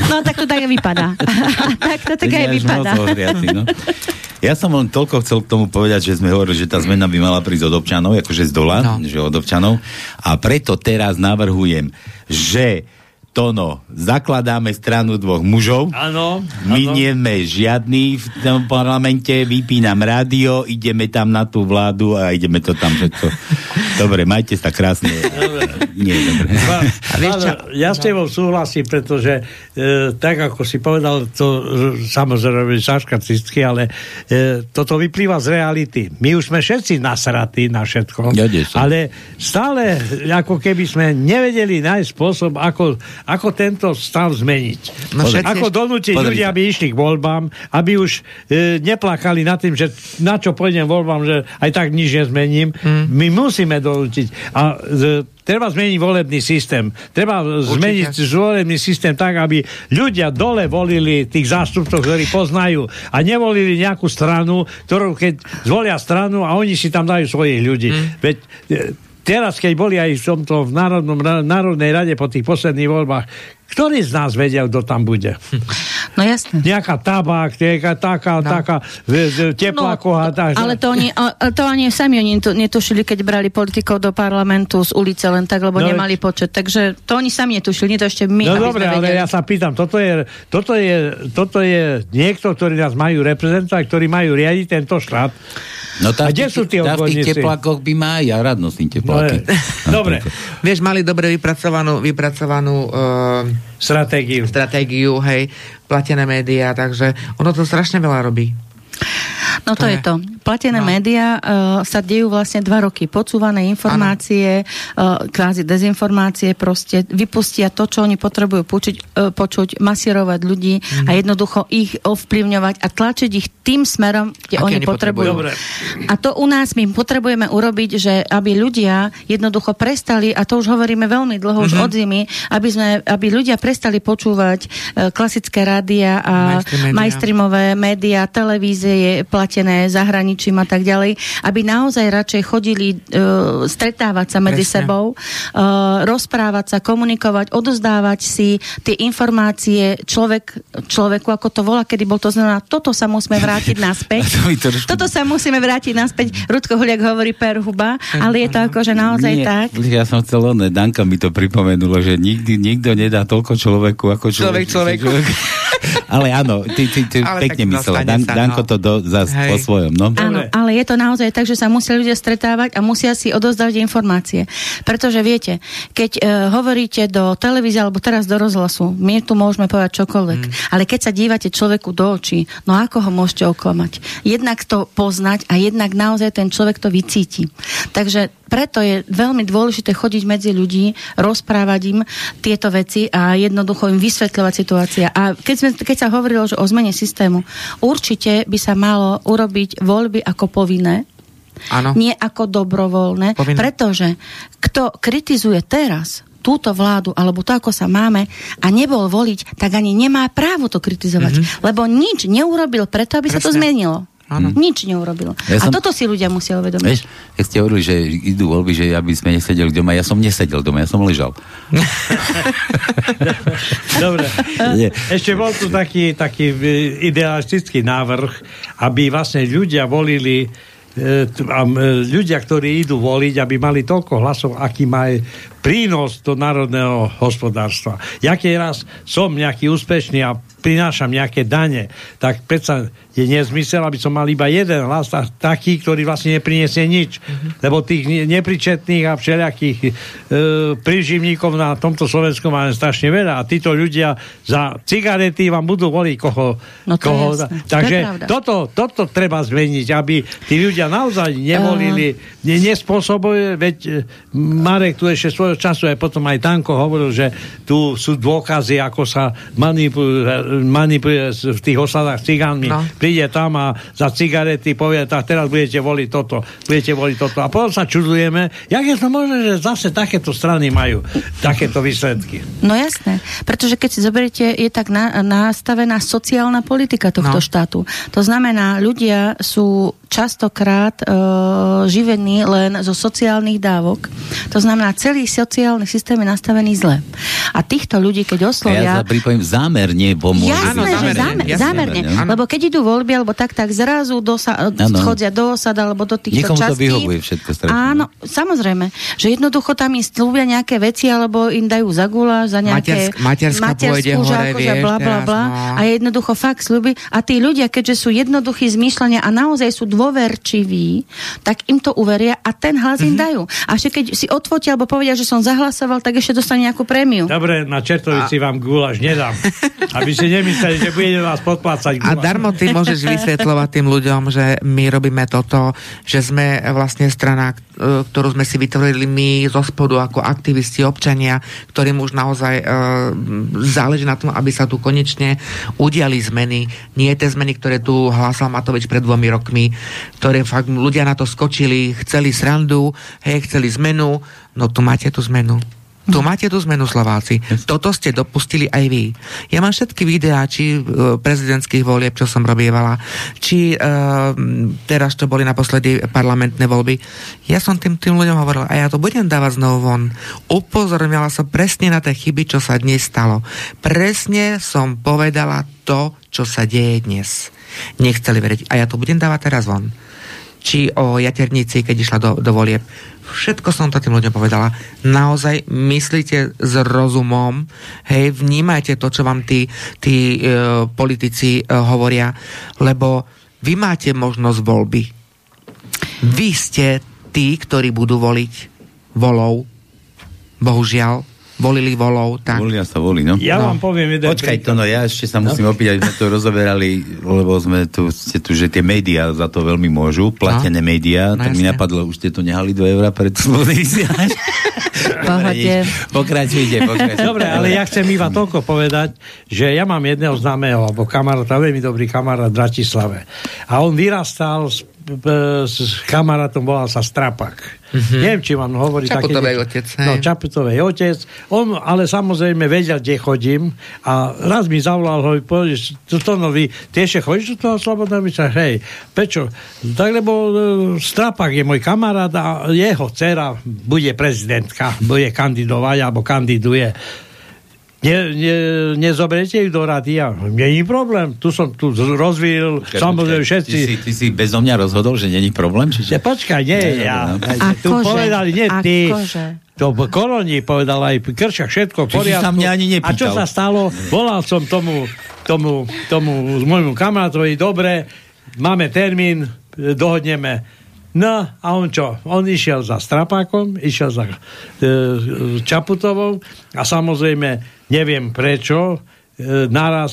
No tak to tak vypadá. tak to tak aj vypadá. no. Ja som len toľko chcel k tomu povedať, že sme hovorili, že tá zmena by mala prísť od občanov, akože z dola, no. že od občanov. A preto teraz navrhujem, že Tono, zakladáme stranu dvoch mužov. Áno. My nie sme žiadny v tom parlamente, vypínam rádio, ideme tam na tú vládu a ideme to tam všetko. Dobre, majte sa krásne. Dobre. Nie, dobre. ja s tebou súhlasím, pretože e, tak, ako si povedal, to samozrejme saškacisticky, ale e, toto vyplýva z reality. My už sme všetci nasratí na všetko, ja, ale stále ako keby sme nevedeli nájsť spôsob, ako ako tento stav zmeniť. No, ako donútiť ľudia, aby išli k voľbám, aby už e, neplakali nad tým, že na čo pôjdem voľbám, že aj tak nič nezmením. Mm. My musíme donútiť. A e, treba zmeniť volebný systém. Treba Určite. zmeniť volebný systém tak, aby ľudia dole volili tých zástupcov, ktorí poznajú a nevolili nejakú stranu, ktorú keď zvolia stranu a oni si tam dajú svojich ľudí. Mm. Veď e, teraz, keď boli aj v tomto v Národnom, Národnej rade po tých posledných voľbách, ktorý z nás vedia, kto tam bude? No jasne. Nejaká tabák, nejaká taká, no. taká teplá no, koha. Tak, ale to, oni, to ani sami oni to netušili, keď brali politikov do parlamentu z ulice len tak, lebo no, nemali počet. Takže to oni sami netušili, nie to ešte my. No dobre, ale ja sa pýtam, toto je, toto, je, toto je niekto, ktorý nás majú reprezentovať, ktorí majú riadiť tento štát. No tá, a kde sú tie odborníci? V tých teplákoch by má aj ja rád nosím tepláky. No, dobre. Vieš, mali dobre vypracovanú, vypracovanú uh, stratégiu. stratégiu, hej, platené médiá, takže ono to strašne veľa robí. No to, to je. to. Platené no. médiá uh, sa dejú vlastne dva roky. Podsúvané informácie, uh, kvázi dezinformácie, proste vypustia to, čo oni potrebujú počuť, uh, počuť masírovať ľudí mm. a jednoducho ich ovplyvňovať a tlačiť ich tým smerom, kde Aké oni potrebujú. potrebujú. A to u nás my potrebujeme urobiť, že aby ľudia jednoducho prestali, a to už hovoríme veľmi dlho, mm-hmm. už mhm. od zimy, aby, sme, aby ľudia prestali počúvať uh, klasické rádia a mainstreamové médiá, televízie, platené zahraničím a tak ďalej, aby naozaj radšej chodili uh, stretávať sa medzi Presne. sebou, uh, rozprávať sa, komunikovať, odozdávať si tie informácie človek, človeku, ako to volá, kedy bol to znamená, toto sa musíme vrátiť naspäť. to toto sa musíme vrátiť naspäť. Rudko Huliak hovorí per huba, ale je to ako, že naozaj Nie, tak. Ja som chcel, len Danka mi to pripomenulo, že nikdy nikto nedá toľko človeku ako človek. Človek človeku. ale áno, ty, ty, ty ale pekne myslel. Dan, Danko no. to do, za po svojom. No? Áno, ale je to naozaj tak, že sa musia ľudia stretávať a musia si odozdať informácie. Pretože viete, keď uh, hovoríte do televízie alebo teraz do rozhlasu, my tu môžeme povedať čokoľvek, mm. ale keď sa dívate človeku do očí, no ako ho môžete oklamať? Jednak to poznať a jednak naozaj ten človek to vycíti. Takže preto je veľmi dôležité chodiť medzi ľudí, rozprávať im tieto veci a jednoducho im vysvetľovať situácia. A keď, sme, keď sa hovorilo že o zmene systému, určite by sa malo urobiť voľby ako povinné, Áno. nie ako dobrovoľné, povinné. pretože kto kritizuje teraz túto vládu, alebo to, ako sa máme a nebol voliť, tak ani nemá právo to kritizovať. Mm-hmm. Lebo nič neurobil preto, aby Presne. sa to zmenilo. Áno. Nič neurobil. Ja a som, toto si ľudia musia uvedomiť. Vieš, keď ste hovorili, že idú voľby, že aby sme nesedeli doma, ja som nesedel doma, ja som ležal. Dobre. Nie. Ešte bol tu taký, taký idealistický návrh, aby vlastne ľudia volili e, a ľudia, ktorí idú voliť, aby mali toľko hlasov, aký má prínos do národného hospodárstva. Ja keď raz som nejaký úspešný a prinášam nejaké dane, tak predsa je nezmysel, aby som mal iba jeden hlas, taký, ktorý vlastne nepriniesie nič. Mm-hmm. Lebo tých nepričetných a všelijakých e, príživníkov na tomto Slovensku máme strašne veľa a títo ľudia za cigarety vám budú voliť koho... No to koho Takže to toto, toto treba zmeniť, aby tí ľudia naozaj nevolili, uh... ne, nespôsobuje, veď e, Marek tu ešte svojho času aj potom aj Tanko hovoril, že tu sú dôkazy, ako sa manipuluje manipuluje v tých osadách cigánmi. No. Príde tam a za cigarety povie, tak teraz budete voliť toto, budete voliť toto. A potom sa čudujeme, jak je to možné, že zase takéto strany majú takéto výsledky. No jasné, pretože keď si zoberiete, je tak na, nastavená sociálna politika tohto no. štátu. To znamená, ľudia sú častokrát častokrát e, živení len zo sociálnych dávok. To znamená, celý sociálny systém je nastavený zle. A týchto ľudí, keď oslovia... A ja pripojím, zámerne pomôžu. Jasné, Áno, zámerne, že zámerne, jasné, zámerne. zámerne. Lebo keď idú voľby, alebo tak, tak zrazu dosa, chodia do osad, alebo do týchto Niekomu častí. to vyhovuje všetko strašne. Áno, samozrejme. Že jednoducho tam im slúbia nejaké veci, alebo im dajú za gula, za nejaké... Matersk, hore, vieš, bla, bla, bla, no. A jednoducho fakt slúbi. A tí ľudia, keďže sú jednoduchí zmýšľania a naozaj sú dôverčiví, tak im to uveria a ten hlas mm-hmm. im mhm. dajú. A ešte keď si odfotia alebo povedia, že som zahlasoval, tak ešte dostane nejakú prémiu. Dobre, na čertovici a... vám guláš nedám. Aby si nemysleli, že budeme vás podplácať guláš. A darmo ty môžeš vysvetľovať tým ľuďom, že my robíme toto, že sme vlastne strana, e, ktorú sme si vytvorili my zo spodu ako aktivisti, občania, ktorým už naozaj uh, záleží na tom, aby sa tu konečne udiali zmeny. Nie tie zmeny, ktoré tu hlásal Matovič pred dvomi rokmi, ktoré fakt ľudia na to skočili, chceli srandu, hej, chceli zmenu, no tu máte tú zmenu. Tu máte tú zmenu Slováci. Toto ste dopustili aj vy. Ja mám všetky videá, či e, prezidentských volieb, čo som robievala, či uh, teraz, čo boli naposledy parlamentné voľby. Ja som tým, tým ľuďom hovoril, a ja to budem dávať znovu von. Upozorňala som presne na tie chyby, čo sa dnes stalo. Presne som povedala to, čo sa deje dnes. Nechceli veriť. A ja to budem dávať teraz von či o jaternici, keď išla do, do volieb. Všetko som to tým ľuďom povedala. Naozaj myslíte s rozumom, hej, vnímajte to, čo vám tí, tí e, politici e, hovoria, lebo vy máte možnosť voľby. Vy ste tí, ktorí budú voliť volou. Bohužiaľ, volili volov. Tak. Volia sa volí, no. Ja no. vám poviem jeden Počkaj to, no ja ešte sa musím no. opýtať, sme to rozoberali, lebo sme tu, ste tu, že tie médiá za to veľmi môžu, platené no. médiá, no, tak jasne. mi napadlo, už ste tu nehali 2 eurá pred slobodný vysielač. Pokračujte, pokračujte. Dobre, ale ja chcem iba toľko povedať, že ja mám jedného známeho, alebo kamaráta, veľmi dobrý kamarát v Bratislave. A on vyrastal s, s kamarátom, volal sa Strapak Mm-hmm. Neviem, či vám hovorí Čaputovej také, otec. Hej. No, Čaputovej otec. On ale samozrejme vedel, kde chodím a raz mi zavolal, hovorí, povedz, to nový, ešte chodíš do toho slobodného myšľa? Hej, prečo? Tak, lebo uh, Strapak je môj kamarát a jeho dcera bude prezidentka, bude kandidovať alebo kandiduje ne, ne, nezoberiete ich do rádia. Není problém. Tu som tu rozvíjil, samozrejme všetci. Ty si, ty si bezo mňa rozhodol, že není problém? Čiže... Ja, počkaj, nie, nie ja. No. Tu kože, povedali, nie ty. To v kolónii povedal aj Kršak, všetko v poriadku. sa mňa ani nepýtal. A čo sa stalo? Volal som tomu, tomu, tomu môjmu kamarátovi, dobre, máme termín, dohodneme No a on čo? On išiel za Strapákom, išiel za e, Čaputovou a samozrejme neviem prečo, naraz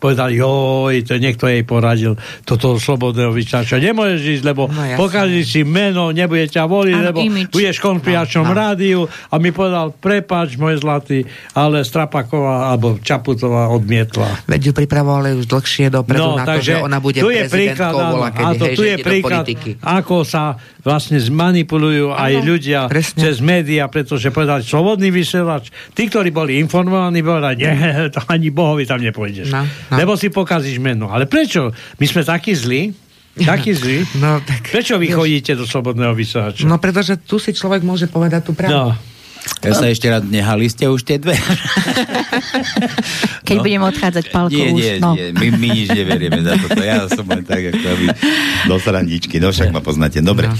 povedal, joj, to niekto jej poradil, toto slobodného vyčača. Nemôžeš ísť, lebo no, pokaží si meno, nebude ťa voliť, ano, lebo imič. budeš v no, no. rádiu a mi povedal, prepač, môj zlatý, ale Strapaková alebo Čaputová odmietla. Veď ju pripravovali už dlhšie dopredu no, na takže to, že ona bude tu je príklad, bola, keď, to, hej, tu je príklad, ako sa vlastne zmanipulujú ano, aj ľudia presne. cez médiá, pretože povedali slobodný vysielač. Tí, ktorí boli informovaní, povedali, nie, to ani Bohovi tam nepôjdeš. No, no. Lebo si pokazíš meno. Ale prečo? My sme takí zlí, taký zlý. No, tak, Prečo vy chodíte do slobodného vysáča? No, pretože tu si človek môže povedať tú pravdu. No. Ja sa ešte rád nehali ste už tie dve. Keď no. budem odchádzať palko nie, už. Nie, no. nie, my, my nič neverieme za toto. Ja som len tak, ako aby do srandičky. No však ma poznáte. Dobre. No.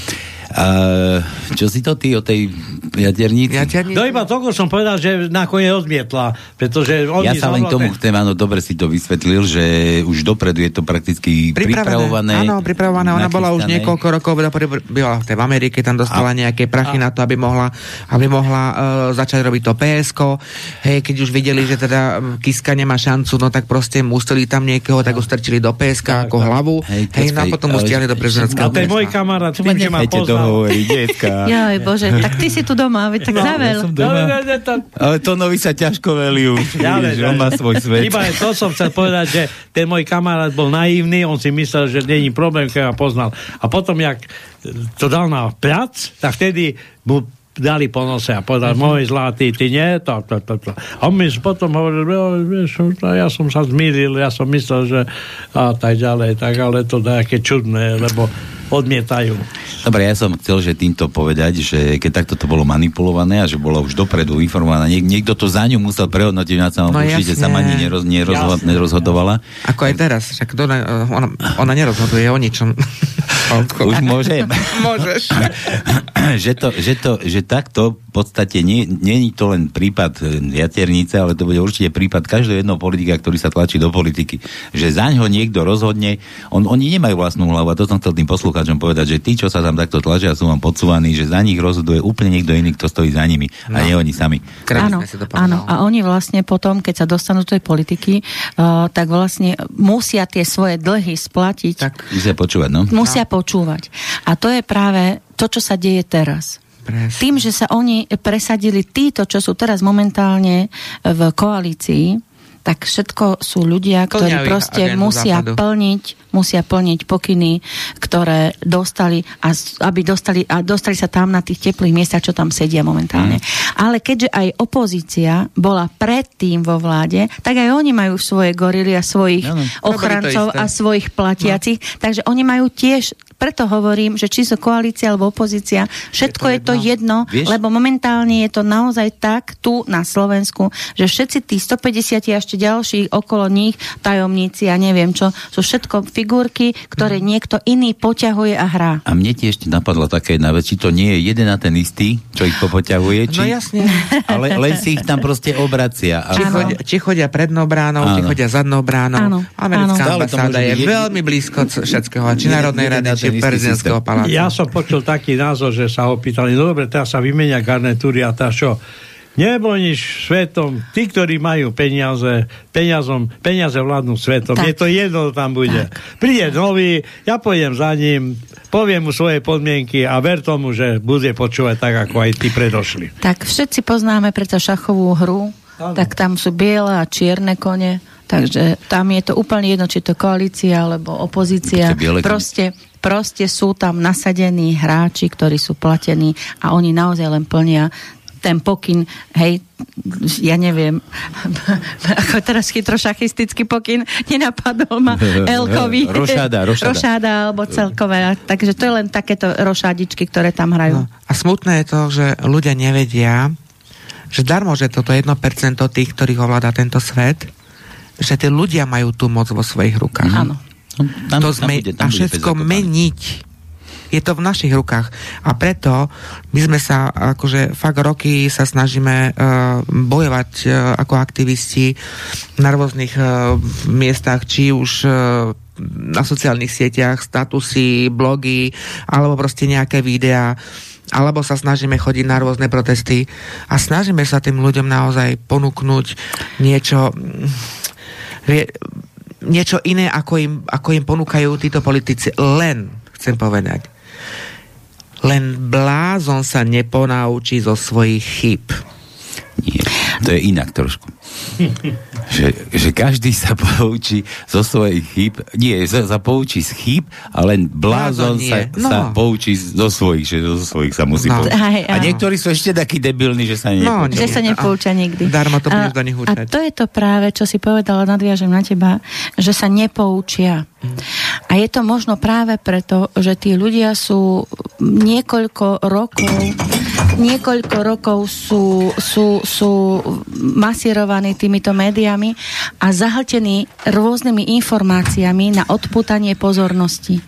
A čo si to ty o tej jadernici? jadernici? No iba toľko som povedal, že nakoniec odmietla, pretože Ja sa len tomu chcem, áno, dobre si to vysvetlil, že už dopredu je to prakticky pripravované. Áno, pripravované. Ona bola už niekoľko rokov, bola v Amerike, tam dostala a, nejaké prachy a, na to, aby mohla, aby mohla uh, začať robiť to PSK. Hej, keď už videli, že teda Kiska nemá šancu, no tak proste museli tam niekoho, tak ho strčili do PSK ako tak. hlavu. Hej, hej no a potom mu stiahli do prezidentského. A to je môj kamarát, tým, že ma poznal hovorí, detka. Joj, bože, tak ty si tu doma, veď tak no, zavel. Ja doma. No, no, no, to... Ale to novi sa ťažko veliu. Ja, že on má svoj svet. Iba to som chcel povedať, že ten môj kamarát bol naivný, on si myslel, že není problém, keď ma poznal. A potom, jak to dal na plac, tak vtedy mu dali po nose a povedal, mm-hmm. môj zlatý, ty nie, to, to, to, to. A on mi potom hovoril, vieš, ja som sa zmýlil, ja som myslel, že a tak ďalej, tak ale to také čudné, lebo odmietajú. Dobre, ja som chcel, že týmto povedať, že keď takto to bolo manipulované a že bola už dopredu informovaná, niek- niekto to za ňu musel prehodnotiť, na sa no, určite sama ani neroz, nerozho- nerozhodovala. Ako aj teraz, však to, ona, ona nerozhoduje o ničom. už môžem. Môžeš. že, to, že, to, že takto v podstate nie, nie je to len prípad jaternice, ale to bude určite prípad každého jedného politika, ktorý sa tlačí do politiky. Že za ňo niekto rozhodne, on, oni nemajú vlastnú hlavu a to som chcel tým poslucháčom povedať, že tí, čo sa tam takto tlačia, sú vám podsúvaní, že za nich rozhoduje úplne niekto iný, kto stojí za nimi no. a nie oni sami. Áno, áno, a oni vlastne potom, keď sa dostanú do tej politiky, uh, tak vlastne musia tie svoje dlhy splatiť. Tak. Musia počúvať, no? Musia no. počúvať. A to je práve to, čo sa deje teraz. Presne. Tým, že sa oni presadili títo, čo sú teraz momentálne v koalícii, tak všetko sú ľudia, ktorí proste musia západu. plniť, musia plniť pokyny, ktoré dostali a aby dostali, a dostali sa tam na tých teplých miestach, čo tam sedia momentálne. Mm. Ale keďže aj opozícia bola predtým vo vláde, tak aj oni majú svoje gorily a svojich ja, no. ochrancov a svojich platiacich, no. takže oni majú tiež preto hovorím, že či sú koalícia alebo opozícia, všetko je to jedno, je to jedno lebo momentálne je to naozaj tak tu na Slovensku, že všetci tí 150 a ešte ďalší okolo nich, tajomníci a neviem čo, sú všetko figurky, ktoré mm. niekto iný poťahuje a hrá. A mne tiež napadla také jedna vec, či to nie je jeden a ten istý, čo ich popoťahuje, či... No jasne. Ale len si ich tam proste obracia. Či, chodia, či chodia prednou bránou, či chodia zadnou bránou. Áno. Americká ambasáda je veľmi blízko všetkého, či Národnej rady, či prezidentského paláca. Ja som počul taký názor, že sa opýtali, no dobre, teraz sa vymenia garnetúry a tá čo? Nebojniš svetom, tí, ktorí majú peniaze, peniazom, peniaze vládnu svetom, tak. je to jedno, tam bude. Tak. Príde nový, ja pôjdem za ním, poviem mu svoje podmienky a ver tomu, že bude počúvať tak, ako aj tí predošli. Tak všetci poznáme preto šachovú hru, ano. tak tam sú biele a čierne kone, takže tam je to úplne jedno, či to koalícia alebo opozícia. Proste Proste sú tam nasadení hráči, ktorí sú platení a oni naozaj len plnia ten pokyn, hej, ja neviem, ako teraz chytrošachistický pokyn, nenapadol ma Elkovi. rošáda, rošáda. rošáda, alebo celkové. Takže to je len takéto rošádičky, ktoré tam hrajú. No, a smutné je to, že ľudia nevedia, že darmo, že toto 1% tých, ktorých ovláda tento svet, že tí ľudia majú tú moc vo svojich rukách. Áno. No, tam, to sme, tam bude, tam a všetko meniť. Je to v našich rukách. A preto my sme sa, akože fakt roky sa snažíme uh, bojovať uh, ako aktivisti na rôznych uh, miestach, či už uh, na sociálnych sieťach, statusy, blogy, alebo proste nejaké videá alebo sa snažíme chodiť na rôzne protesty a snažíme sa tým ľuďom naozaj ponúknuť niečo niečo iné, ako im, ako im ponúkajú títo politici. Len, chcem povedať, len blázon sa neponaučí zo svojich chyb. Nie, to je inak trošku že, že každý sa poučí zo svojich chýb, nie, sa, sa poučí z chýb, ale len blázon sa, no. sa poučí zo svojich, že zo svojich sa musí no. poučiť. A niektorí sú ešte takí debilní, že sa nepoučia. No, že sa nepoučia nikdy. Darmo to budeš do nich A to je to práve, čo si povedala, nadviažem na teba, že sa nepoučia. A je to možno práve preto, že tí ľudia sú niekoľko rokov niekoľko rokov sú, sú, sú masírovaní týmito médiami a zahltení rôznymi informáciami na odputanie pozornosti.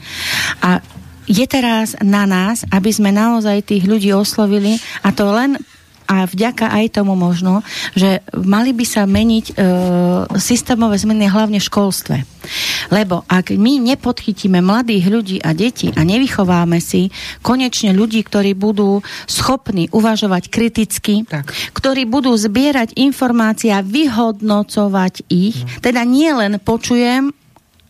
A je teraz na nás, aby sme naozaj tých ľudí oslovili a to len a vďaka aj tomu možno, že mali by sa meniť e, systémové zmeny hlavne v školstve. Lebo ak my nepodchytíme mladých ľudí a detí a nevychováme si konečne ľudí, ktorí budú schopní uvažovať kriticky, tak. ktorí budú zbierať informácie a vyhodnocovať ich, no. teda nie len počujem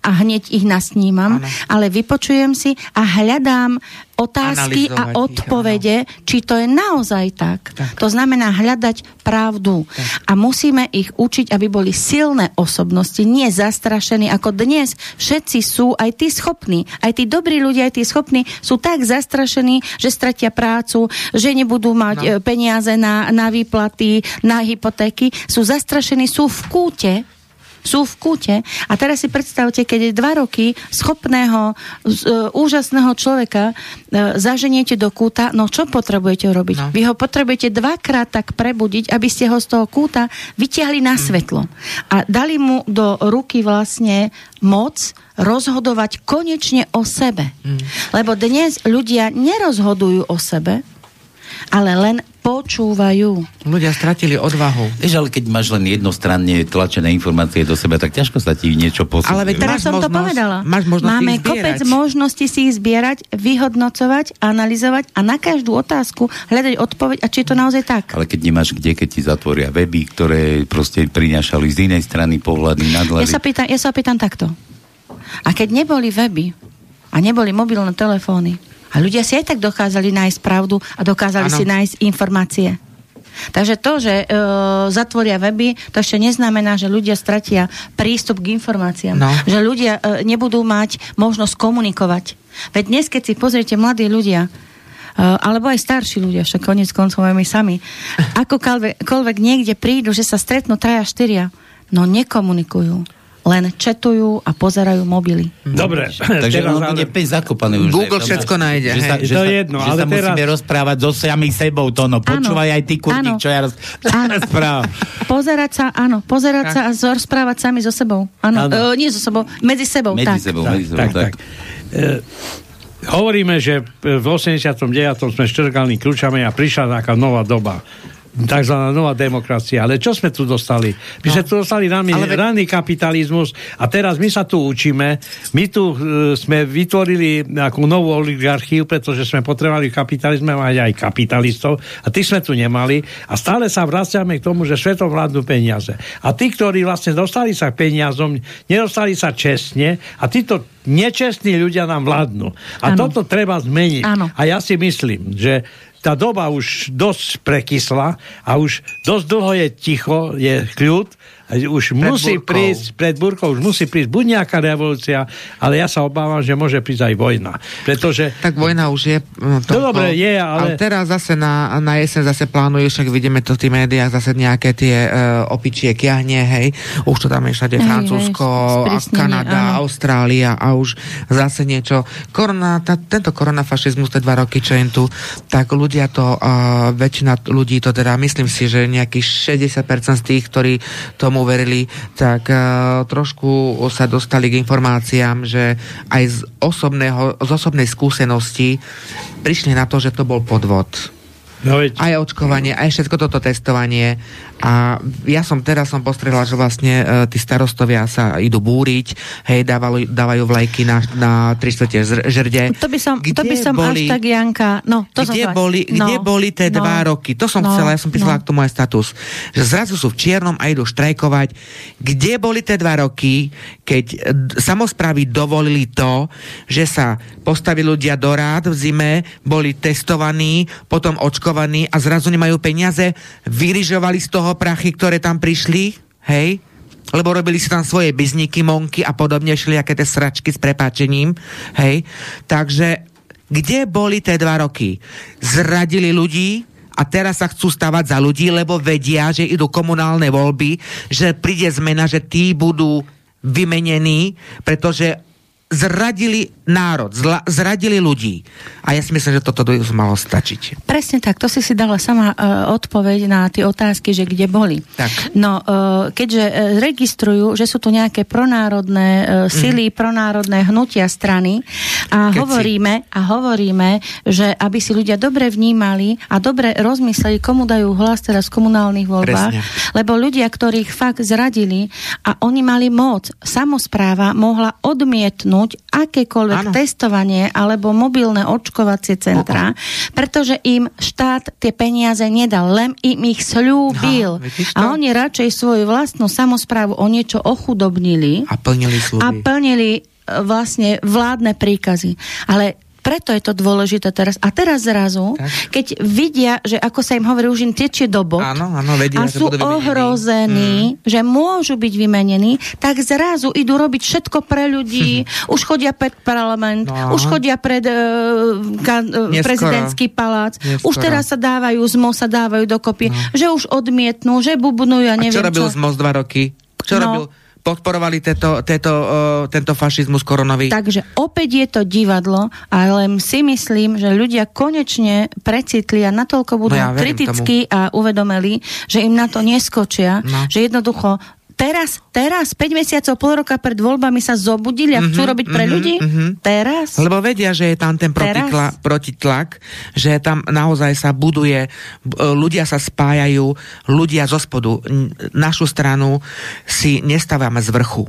a hneď ich nasnímam, ano. ale vypočujem si a hľadám otázky a odpovede, ich, či to je naozaj tak. tak. To znamená hľadať pravdu. Tak. A musíme ich učiť, aby boli silné osobnosti, nie zastrašení, ako dnes všetci sú, aj tí schopní, aj tí dobrí ľudia, aj tí schopní, sú tak zastrašení, že stratia prácu, že nebudú mať no. E, peniaze na, na výplaty, na hypotéky, sú zastrašení, sú v kúte sú v kúte a teraz si predstavte, keď je dva roky schopného, z, uh, úžasného človeka uh, zaženiete do kúta, no čo potrebujete urobiť? No. Vy ho potrebujete dvakrát tak prebudiť, aby ste ho z toho kúta vytiahli na mm. svetlo a dali mu do ruky vlastne moc rozhodovať konečne o sebe. Mm. Lebo dnes ľudia nerozhodujú o sebe, ale len počúvajú. Ľudia stratili odvahu. Vieš, ale keď máš len jednostranne tlačené informácie do seba, tak ťažko sa ti niečo posúdi. Ale veď teraz som možnosť, to povedala. Máš Máme kopec možností si ich zbierať, vyhodnocovať, analyzovať a na každú otázku hľadať odpoveď a či je to naozaj tak. Ale keď nemáš kde, keď ti zatvoria weby, ktoré proste prinášali z inej strany pohľady nadhľady. Ja sa pýtam, ja sa pýtam takto. A keď neboli weby a neboli mobilné telefóny, a ľudia si aj tak dokázali nájsť pravdu a dokázali ano. si nájsť informácie. Takže to, že e, zatvoria weby, to ešte neznamená, že ľudia stratia prístup k informáciám. No. Že ľudia e, nebudú mať možnosť komunikovať. Veď dnes, keď si pozriete mladí ľudia, e, alebo aj starší ľudia, však konec koncov aj my sami, akokoľvek niekde prídu, že sa stretnú traja, štyria, no nekomunikujú len četujú a pozerajú mobily. Dobre. Takže on bude pes zakopaný už. Google všetko nájde. Že sa, že to sa, jedno, že ale sa teraz... musíme rozprávať so sami sebou, to no. Počúvaj aj ty, kurník, čo ja roz... rozprávam. Pozerať sa, áno, pozerať sa a rozprávať sami so sebou. Áno, e, nie so sebou, medzi sebou. Medzi tak. sebou, medzi sebou, tak. tak. tak. E, hovoríme, že v 89. sme štrgali kľúčami a prišla taká nová doba tzv. nová demokracia. Ale čo sme tu dostali? My no. sme tu dostali rany, Ale... ranný kapitalizmus a teraz my sa tu učíme. My tu uh, sme vytvorili nejakú novú oligarchiu, pretože sme potrebovali v kapitalizme mať aj kapitalistov a tí sme tu nemali a stále sa vraciame k tomu, že svetom vládnu peniaze. A tí, ktorí vlastne dostali sa k peniazom, nedostali sa čestne a títo nečestní ľudia nám vládnu. A ano. toto treba zmeniť. Ano. A ja si myslím, že tá doba už dosť prekysla a už dosť dlho je ticho, je kľud už pred musí burkou. prísť, pred burkou už musí prísť buď nejaká revolúcia, ale ja sa obávam, že môže prísť aj vojna. Pretože... Tak vojna už je... No, to, no dobre, je, ale... ale... teraz zase na, na jesen zase plánujú, však vidíme to v tých médiách, zase nejaké tie uh, opičie kiahne, hej. Už to tam je všade hej, Francúzsko, hej, Kanada, áno. Austrália a už zase niečo. Korona, tá, tento koronafašizmus, tie dva roky, čo tu, tak ľudia to, uh, väčšina ľudí to teda, myslím si, že nejakých 60% z tých, ktorí to tomu verili, tak uh, trošku sa dostali k informáciám, že aj z, osobného, z osobnej skúsenosti prišli na to, že to bol podvod. No veď... Aj očkovanie, aj všetko toto testovanie. A ja som teraz som postrehla, že vlastne uh, tí starostovia sa idú búriť, hej, dávajú, dávajú vlajky na, na tri žrde. To by som, kde to by som boli, až tak, Janka, no, to kde som boli, no, kde boli tie no, dva roky? To som no, chcela, ja som písala no. k tomu aj status. Že zrazu sú v čiernom a idú štrajkovať. Kde boli tie dva roky, keď samozprávy dovolili to, že sa postavili ľudia do rád v zime, boli testovaní, potom očkovaní a zrazu nemajú peniaze, vyrižovali z toho prachy, ktoré tam prišli, hej, lebo robili si tam svoje bizniky, monky a podobne, šli aké tie sračky s prepáčením, hej. Takže kde boli tie dva roky? Zradili ľudí, a teraz sa chcú stavať za ľudí, lebo vedia, že idú komunálne voľby, že príde zmena, že tí budú vymenení, pretože zradili národ, zla, zradili ľudí. A ja si myslím, že toto by malo stačiť. Presne tak, to si si dala sama uh, odpoveď na tie otázky, že kde boli. Tak. No, uh, keďže uh, registrujú, že sú tu nejaké pronárodné uh, sily, mm. pronárodné hnutia strany a Keď hovoríme, si... a hovoríme, že aby si ľudia dobre vnímali a dobre rozmysleli, komu dajú hlas teraz v komunálnych voľbách, Presne. lebo ľudia, ktorých fakt zradili a oni mali moc, samozpráva mohla odmietnúť ponúknuť akékoľvek ano. testovanie alebo mobilné očkovacie centra, uh pretože im štát tie peniaze nedal, len im ich slúbil. A oni radšej svoju vlastnú samozprávu o niečo ochudobnili a plnili, a plnili e, vlastne vládne príkazy. Ale preto je to dôležité teraz. A teraz zrazu, tak. keď vidia, že ako sa im hovorí, už im tečie do bok áno, áno, vedia, a sú ohrození, mm. že môžu byť vymenení, tak zrazu idú robiť všetko pre ľudí. už chodia pred parlament, no. už chodia pred uh, ka, uh, prezidentský palác. Neskoro. Už teraz sa dávajú, z sa dávajú dokopy, no. že už odmietnú, že bubnujú, ja neviem a čo robil čo. ZMO dva roky? Čo no. robil? Podporovali teto, teto, uh, tento fašizmus koronový. Takže opäť je to divadlo, ale si myslím, že ľudia konečne precitli a natoľko budú no ja kritickí a uvedomili, že im na to neskočia, no. že jednoducho teraz, teraz, 5 mesiacov, pol roka pred voľbami sa zobudili a chcú mm-hmm, robiť pre mm-hmm, ľudí? Mm-hmm. Teraz? Lebo vedia, že je tam ten protikla, protitlak, že tam naozaj sa buduje, ľudia sa spájajú, ľudia zo spodu. Našu stranu si nestávame z vrchu.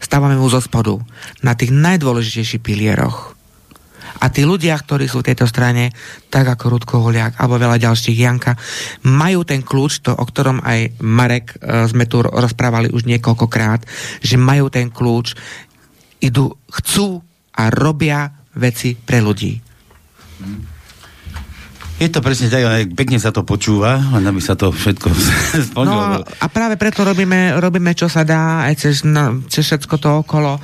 Stávame mu zo spodu. Na tých najdôležitejších pilieroch. A tí ľudia, ktorí sú v tejto strane, tak ako Rudko Holiak alebo veľa ďalších Janka, majú ten kľúč, to, o ktorom aj Marek e, sme tu rozprávali už niekoľkokrát, že majú ten kľúč, idú, chcú a robia veci pre ľudí. Je to presne tak, pekne sa to počúva, len aby sa to všetko No a práve preto robíme, robíme čo sa dá, aj cez, no, cez všetko to okolo.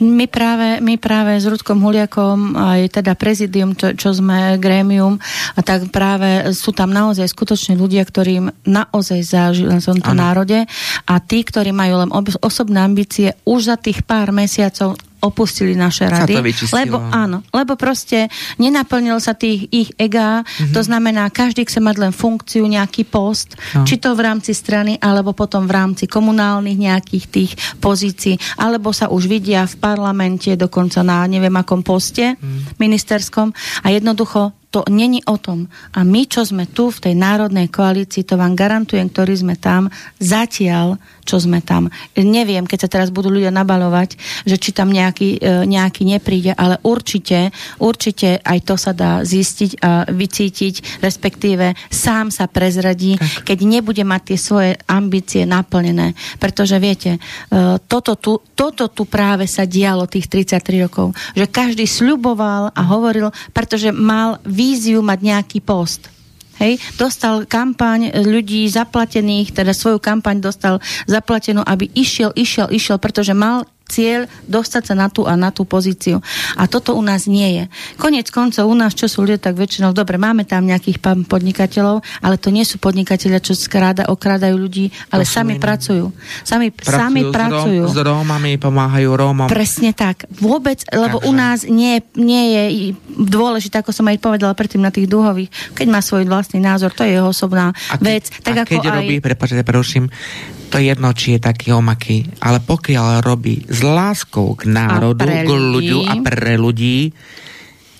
My práve, my práve s Rudkom Huliakom, aj teda prezidium, čo, čo sme grémium, a tak práve sú tam naozaj skutočne ľudia, ktorým naozaj záži na tomto národe. A tí, ktorí majú len osobné ambície, už za tých pár mesiacov opustili naše rady. lebo áno, lebo proste nenaplnil sa tých ich ega, mm-hmm. to znamená, každý chce mať len funkciu, nejaký post, no. či to v rámci strany, alebo potom v rámci komunálnych nejakých tých pozícií, alebo sa už vidia v parlamente, dokonca na neviem akom poste mm. ministerskom a jednoducho to není o tom. A my, čo sme tu v tej národnej koalícii, to vám garantujem, ktorí sme tam, zatiaľ, čo sme tam. Neviem, keď sa teraz budú ľudia nabalovať, že či tam nejaký, e, nejaký nepríde, ale určite, určite aj to sa dá zistiť a vycítiť, respektíve sám sa prezradí, keď nebude mať tie svoje ambície naplnené. Pretože viete, e, toto tu, toto tu práve sa dialo tých 33 rokov. Že každý sľuboval a hovoril, pretože mal víziu mať nejaký post. Hej, dostal kampaň ľudí zaplatených, teda svoju kampaň dostal zaplatenú, aby išiel, išiel, išiel, pretože mal cieľ dostať sa na tú a na tú pozíciu. A toto u nás nie je. Konec koncov u nás, čo sú ľudia, tak väčšinou, dobre, máme tam nejakých podnikateľov, ale to nie sú podnikatelia, čo skráda, okrádajú ľudí, ale to sami pracujú. Sami pracujú. Sami s pracujú. S Rómami pomáhajú Rómom. Presne tak. Vôbec, lebo Takže. u nás nie, nie je dôležité, ako som aj povedala predtým na tých dúhových, keď má svoj vlastný názor, to je jeho osobná a ke, vec. Tak a ako keď aj... robí, prepáčte, preruším, to je jedno, či je taký omaký, ale pokiaľ robí s láskou k národu, k ľuďu a pre ľudí,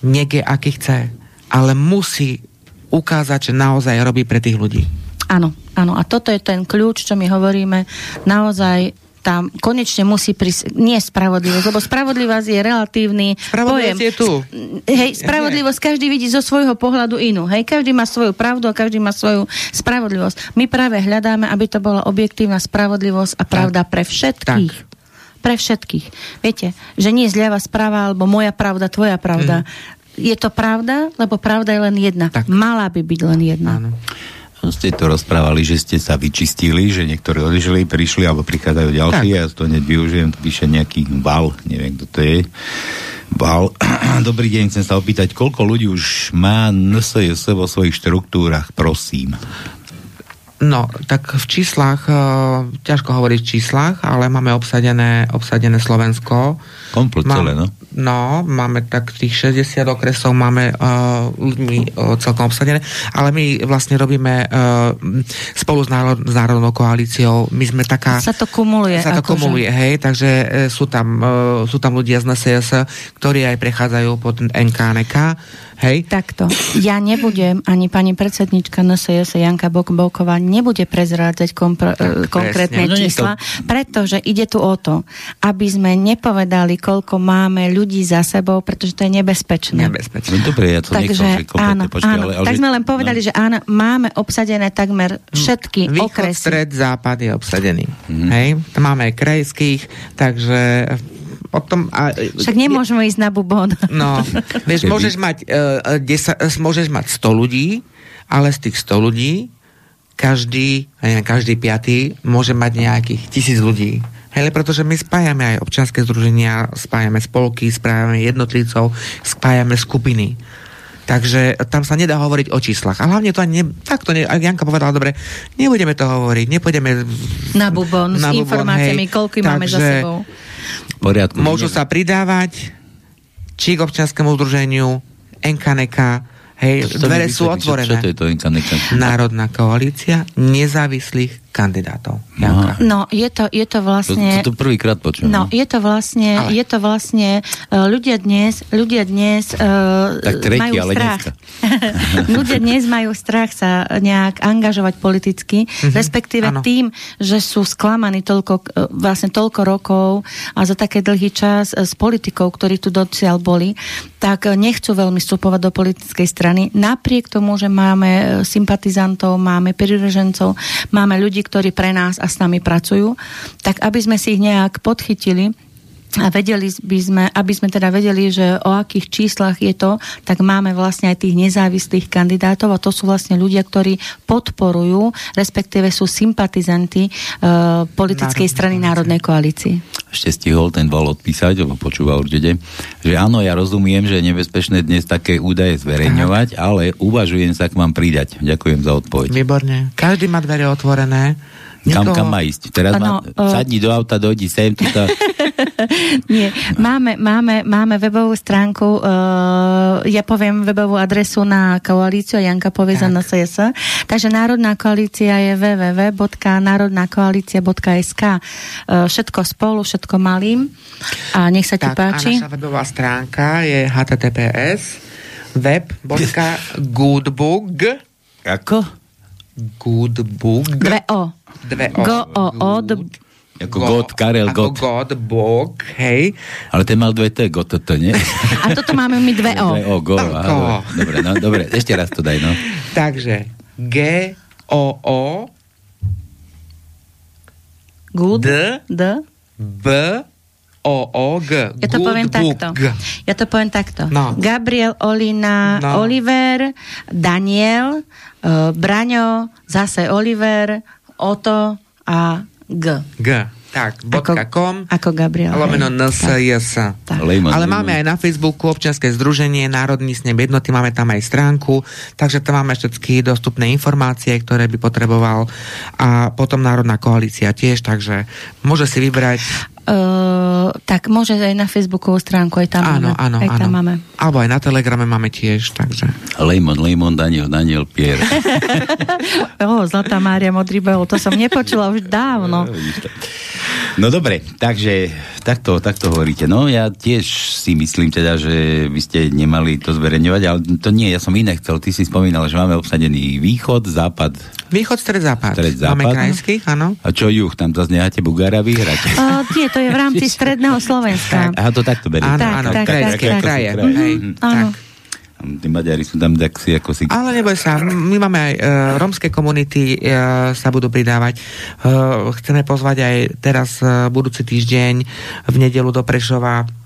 niekde aký chce, ale musí ukázať, že naozaj robí pre tých ľudí. Áno, áno. A toto je ten kľúč, čo my hovoríme. Naozaj tam konečne musí prísť, nie spravodlivosť, lebo spravodlivosť je relatívny spravodlivosť pojem. je tu. Hej, spravodlivosť každý vidí zo svojho pohľadu inú. Hej, každý má svoju pravdu a každý má svoju spravodlivosť. My práve hľadáme, aby to bola objektívna spravodlivosť a pravda tak. pre všetkých. Tak. Pre všetkých. Viete, že nie je zľava správa, alebo moja pravda, tvoja pravda. Mm. Je to pravda, lebo pravda je len jedna. Tak. Mala by byť len jedna. Áno ste to rozprávali, že ste sa vyčistili, že niektorí odišli, prišli alebo prichádzajú ďalší tak. ja to hneď využijem, to píše nejaký val, neviem kto to je. Val. Dobrý deň, chcem sa opýtať, koľko ľudí už má NSJS vo svojich štruktúrach, prosím. No, tak v číslach, uh, ťažko hovoriť v číslach, ale máme obsadené, obsadené Slovensko. Komplet celé, no? No, máme tak tých 60 okresov máme uh, ľuďmi uh, celkom obsadené, ale my vlastne robíme uh, spolu s, národ, s Národnou koalíciou, my sme taká... Sa to kumuluje. Sa to akože. kumuluje, hej, takže uh, sú, tam, uh, sú tam ľudia z NSS, ktorí aj prechádzajú pod NKNK, hej. Takto. Ja nebudem, ani pani predsednička NSS Janka Bokboková nebude prezrádzať kompro, tak, konkrétne presne. No, čísla, pretože ide tu o to, aby sme nepovedali, koľko máme ľudí za sebou, pretože to je nebezpečné. Nebezpečné. No, dobre, ja to Takže, nechcem áno, počkej, áno. Ale, ale, tak sme len povedali, no. že áno, máme obsadené takmer hm. všetky Východ, okresy. stred, západ je obsadený. Mm. Hej? Máme aj krajských, takže o tom... A, Však nemôžeme ísť na bubon. No, vieš, môžeš mať, uh, 10, uh, môžeš mať 100 ľudí, ale z tých 100 ľudí každý, neviem, každý piatý môže mať nejakých tisíc ľudí. Hele, pretože my spájame aj občianske združenia, spájame spolky, spájame jednotlivcov, spájame skupiny. Takže tam sa nedá hovoriť o číslach. A hlavne to ani, ne, tak to ne, Janka povedala, dobre, nebudeme to hovoriť, nepôjdeme na bubon na s bubon, informáciami, hej. koľko máme za sebou. Poriadku, môžu sa pridávať či k občianskému združeniu, NKNK, Hej, dvere sú otvorené. Čo, čo to je to NKNK? Národná koalícia nezávislých kandidátov. Janka. No, je to, je to vlastne... To, to, to prvýkrát počujem. No, je to vlastne, ale... je to vlastne, uh, ľudia dnes, ľudia dnes uh, tak tretí, majú ale strach. ľudia dnes majú strach sa nejak angažovať politicky, mm-hmm. respektíve ano. tým, že sú sklamaní toľko, uh, vlastne toľko rokov a za také dlhý čas s politikou, ktorí tu dociaľ boli, tak nechcú veľmi vstupovať do politickej strany. Napriek tomu, že máme sympatizantov, máme privržencov, máme ľudí, ktorí pre nás a s nami pracujú, tak aby sme si ich nejak podchytili, a vedeli by sme, aby sme teda vedeli, že o akých číslach je to, tak máme vlastne aj tých nezávislých kandidátov a to sú vlastne ľudia, ktorí podporujú, respektíve sú sympatizanti uh, politickej Národnej strany koalície. Národnej koalície. Ešte stihol ten vol odpísať, lebo počúva určite, že áno, ja rozumiem, že je nebezpečné dnes také údaje zverejňovať, Aha. ale uvažujem sa k vám pridať. Ďakujem za odpoveď. Výborne. Každý má dvere otvorené. Nikoho... Kam, kam má ísť? Teraz ano, má, sadni do auta, dojdi sem, tuto. Nie, máme, máme, máme webovú stránku, uh, ja poviem webovú adresu na koalíciu a Janka povie tak. za NCS. Takže Národná koalícia je www.národnákoalícia.sk uh, Všetko spolu, všetko malým. A nech sa ti tak, páči. A naša webová stránka je https web.goodbook Ako? Goodbook. Dve O. Dve O. Go, o, o, d... Ako Go, God, Karel ako God. God, Bog, hej. Ale ten mal dve T, God, toto, nie? A toto máme my dve O. Dve O, Go. Aha, dobre, no, dobre, ešte raz to daj, no. Takže, G, O, O, Good, D, D, B, O, O, G. Ja to Good poviem book. takto. Ja to poviem takto. No. Gabriel, Olina, No. Oliver, Daniel, uh, Braňo, zase Oliver, Oto a G. G. Tak, bodka com, Ako Gabriel. lomeno. NSJS. Ale máme aj na Facebooku občianske združenie Národný snem jednoty, máme tam aj stránku, takže tam máme všetky dostupné informácie, ktoré by potreboval a potom Národná koalícia tiež, takže môže si vybrať Uh, tak môže aj na Facebookovú stránku, aj tam áno, máme. áno, aj tam áno. máme. Alebo aj na Telegrame máme tiež, takže Lejmon, Lejmon, Daniel, Daniel, Pierre. oh, Zlatá Mária, Modrý bol, to som nepočula už dávno. No dobre, takže takto, takto hovoríte. No ja tiež si myslím teda, že by ste nemali to zverejňovať, ale to nie, ja som iné chcel. Ty si spomínal, že máme obsadený východ, západ. východ, stred, západ. Stred, západ. Máme krajských, áno. A čo juh? Tam zase necháte Bugára vyhrať. Uh, nie, to je v rámci stredného Slovenska. Aha, to takto berie. Áno, Tak, áno, tak, krajské, tak, tak. kraje. Kraje. Hej, Mhm. Áno. tak. Tí Maďari sú tam tak si ako si... Ale neboj sa, my máme aj uh, rómske komunity, uh, sa budú pridávať. Uh, chceme pozvať aj teraz uh, budúci týždeň v nedelu do Prešova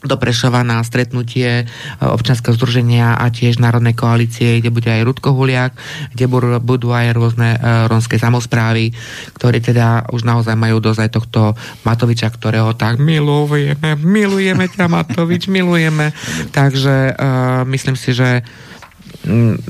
do Prešova na stretnutie uh, občanského združenia a tiež Národnej koalície, kde bude aj Rudko Huliak, kde budú, aj rôzne uh, rómske samozprávy, ktorí teda už naozaj majú dosť aj tohto Matoviča, ktorého tak milujeme, milujeme ťa Matovič, milujeme. Takže uh, myslím si, že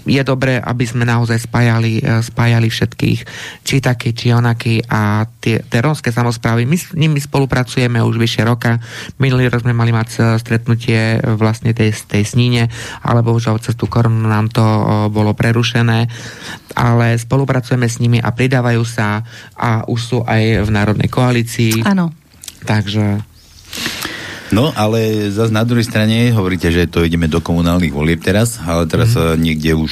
je dobré, aby sme naozaj spájali, eh, spájali všetkých, či taký, či onaký a tie, tie rómske samozprávy, my s nimi spolupracujeme už vyššie roka. Minulý rok sme mali mať eh, stretnutie eh, vlastne tej, tej sníne, ale bohužiaľ cez tú korunu nám to bolo prerušené, ale spolupracujeme s nimi a pridávajú sa a už sú aj v Národnej koalícii. Áno. Takže No, ale zase na druhej strane hovoríte, že to ideme do komunálnych volieb teraz, ale teraz mm. niekde už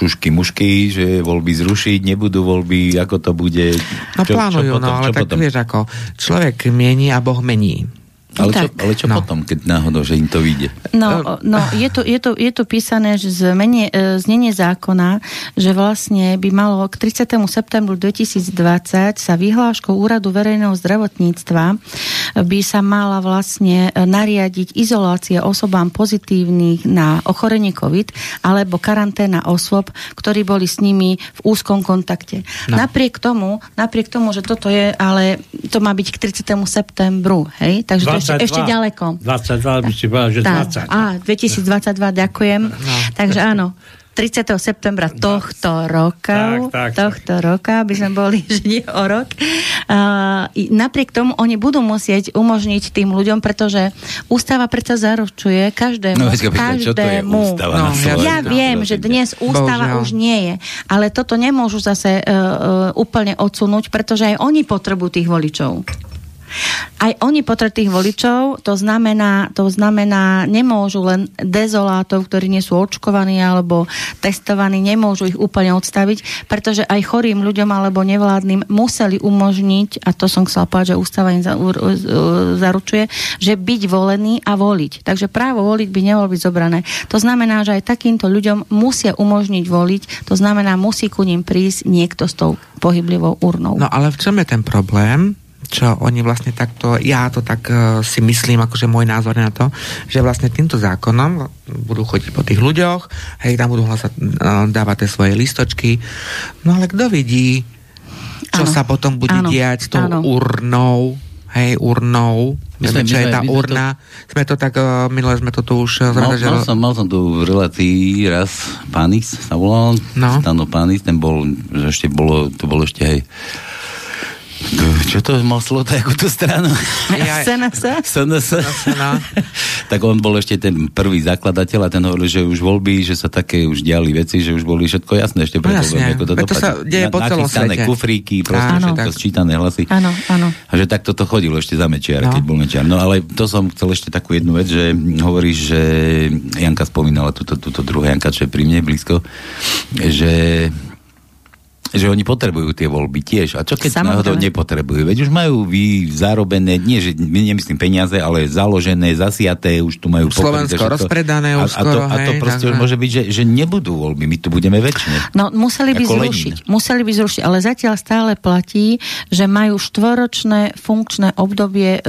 šušky mušky, že voľby zrušiť, nebudú voľby, ako to bude. no plánujú, no ale tak potom? vieš ako, človek mieni a Boh mení. Ale čo, Tak. ale čo No. potom, keď náhodou, že im to vyjde? No, no je, to, je, to, je to písané, že zmenie, e, znenie zákona, že vlastne by malo k 30. septembru 2020 sa vyhláškou Úradu verejného zdravotníctva by sa mala vlastne e, nariadiť izolácia osobám pozitívnych na ochorenie COVID alebo karanténa osôb, ktorí boli s nimi v úzkom kontakte. No. Napriek tomu, napriek tomu, že toto je, ale to má byť k 30. septembru, hej? Takže to ešte, ešte ďaleko. 22, by si povedal, že tá, 20. Á, 2022, ďakujem. No. Takže áno, 30. septembra tohto roka, tak, tak, tohto tak. roka, by sme boli, že nie o rok. Uh, napriek tomu oni budú musieť umožniť tým ľuďom, pretože ústava predsa zaručuje každému. No, každému. Ústava no, ja viem, že dnes ústava Božiaľ. už nie je, ale toto nemôžu zase uh, uh, úplne odsunúť, pretože aj oni potrebujú tých voličov. Aj oni potrebujú tých voličov, to znamená, to znamená, nemôžu len dezolátov, ktorí nie sú očkovaní alebo testovaní, nemôžu ich úplne odstaviť, pretože aj chorým ľuďom alebo nevládnym museli umožniť, a to som chcela povedať, že ústava im zaručuje, že byť volený a voliť. Takže právo voliť by nemalo byť zobrané. To znamená, že aj takýmto ľuďom musia umožniť voliť, to znamená, musí ku ním prísť niekto s tou pohyblivou urnou. No ale v čom je ten problém? Čo oni vlastne takto, ja to tak uh, si myslím, akože môj názor na to, že vlastne týmto zákonom budú chodiť po tých ľuďoch, hej, tam budú hlasať, uh, dávať tie svoje listočky, no ale kto vidí, čo ano. sa potom bude ano. diať s tou ano. urnou, hej, urnou, Vieme, čo je tá urna. To... Sme to tak, uh, minule sme to tu už mal, mal, som, mal som tu v relácii raz Pánis sa volal, no. Stano Pánis, ten bol, že ešte bolo, to bolo ešte hej, čo to mal slovo takú tú stranu? Ja, SNS? SNS. tak on bol ešte ten prvý zakladateľ a ten hovoril, že už voľby, že sa také už diali veci, že už boli všetko jasné ešte pred no. Ako to, to sa deje po celom svete. kufríky, proste áno. všetko sčítané hlasy. Áno, áno. A že takto to chodilo ešte za Mečiara, no. keď bol Mečiar. No ale to som chcel ešte takú jednu vec, že hovoríš, že Janka spomínala túto, túto druhé Janka, čo je pri mne blízko, že že oni potrebujú tie voľby tiež. A čo keď Samozrejme. náhodou nepotrebujú? Veď už majú vy zarobené, nie, že nemyslím peniaze, ale založené, zasiaté, už tu majú Slovensko rozpredané už a, skoro, a to, hej, a to proste už môže byť, že, že nebudú voľby, my tu budeme väčšine. No museli by zrušiť, Lenin. museli by zrušiť, ale zatiaľ stále platí, že majú štvoročné funkčné obdobie e,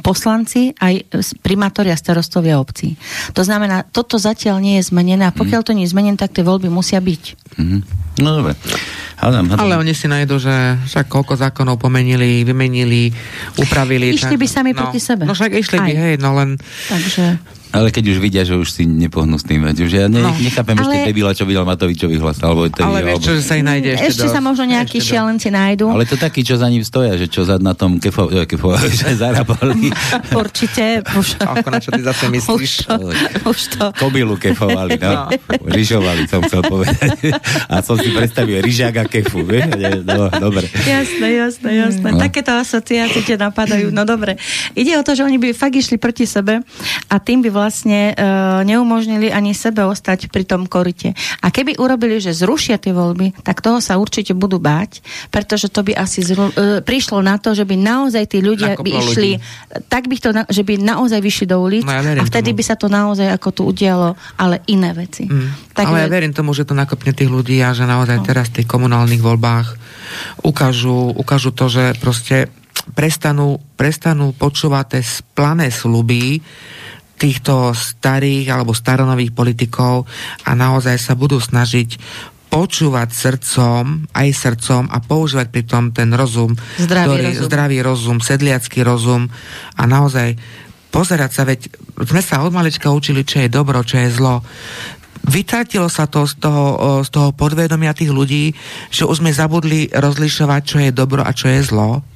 poslanci aj primátoria starostovia obcí. To znamená, toto zatiaľ nie je zmenené a pokiaľ mm. to nie je zmenené, tak tie voľby musia byť. Mm-hmm. No dobre. Hádam, hádam. Ale oni si nájdu, že však koľko zákonov pomenili, vymenili, upravili. Išli tak, by sami no, proti sebe. No však išli Aj. by, hej, no len... Takže... Ale keď už vidia, že už si nepohnú s tým, že ja ne, no. nechápem ale... ešte debila, čo videl Matovičový hlas. Alebo ale vieš, čo, že sa ich nájde ešte Ešte do... sa možno nejakí šialenci nájdu. Ale to takí, čo za ním stoja, že čo za na tom kefo, kefo že zarábali. Určite. Už... Ako na čo ty zase myslíš? Už to. Už to. Kobilu kefovali, no. no. Ryžovali, som chcel povedať. A som si predstavil ryžák a kefu, vieš? No, dobre. Jasné, jasné, jasné. No. Takéto asociácie te napadajú. No dobre. Ide o to, že oni by fakt išli proti sebe a tým by vlastne e, neumožnili ani sebe ostať pri tom korite. A keby urobili, že zrušia tie voľby, tak toho sa určite budú báť, pretože to by asi zru, e, prišlo na to, že by naozaj tí ľudia by išli, ľudí. tak by to, že by naozaj vyšli do ulic no ja a vtedy tomu. by sa to naozaj ako tu udialo, ale iné veci. Mm. Tak ale ja verím tomu, že to nakopne tých ľudí a že naozaj no. teraz v tých komunálnych voľbách ukážu, ukážu to, že proste prestanú, prestanú počúvať tie plané sluby, týchto starých alebo staronových politikov a naozaj sa budú snažiť počúvať srdcom, aj srdcom a používať pritom ten rozum, zdravý, ktorý, rozum. zdravý rozum, sedliacký rozum a naozaj pozerať sa, veď sme sa od malička učili, čo je dobro, čo je zlo. Vytratilo sa to z toho, z toho podvedomia tých ľudí, že už sme zabudli rozlišovať, čo je dobro a čo je zlo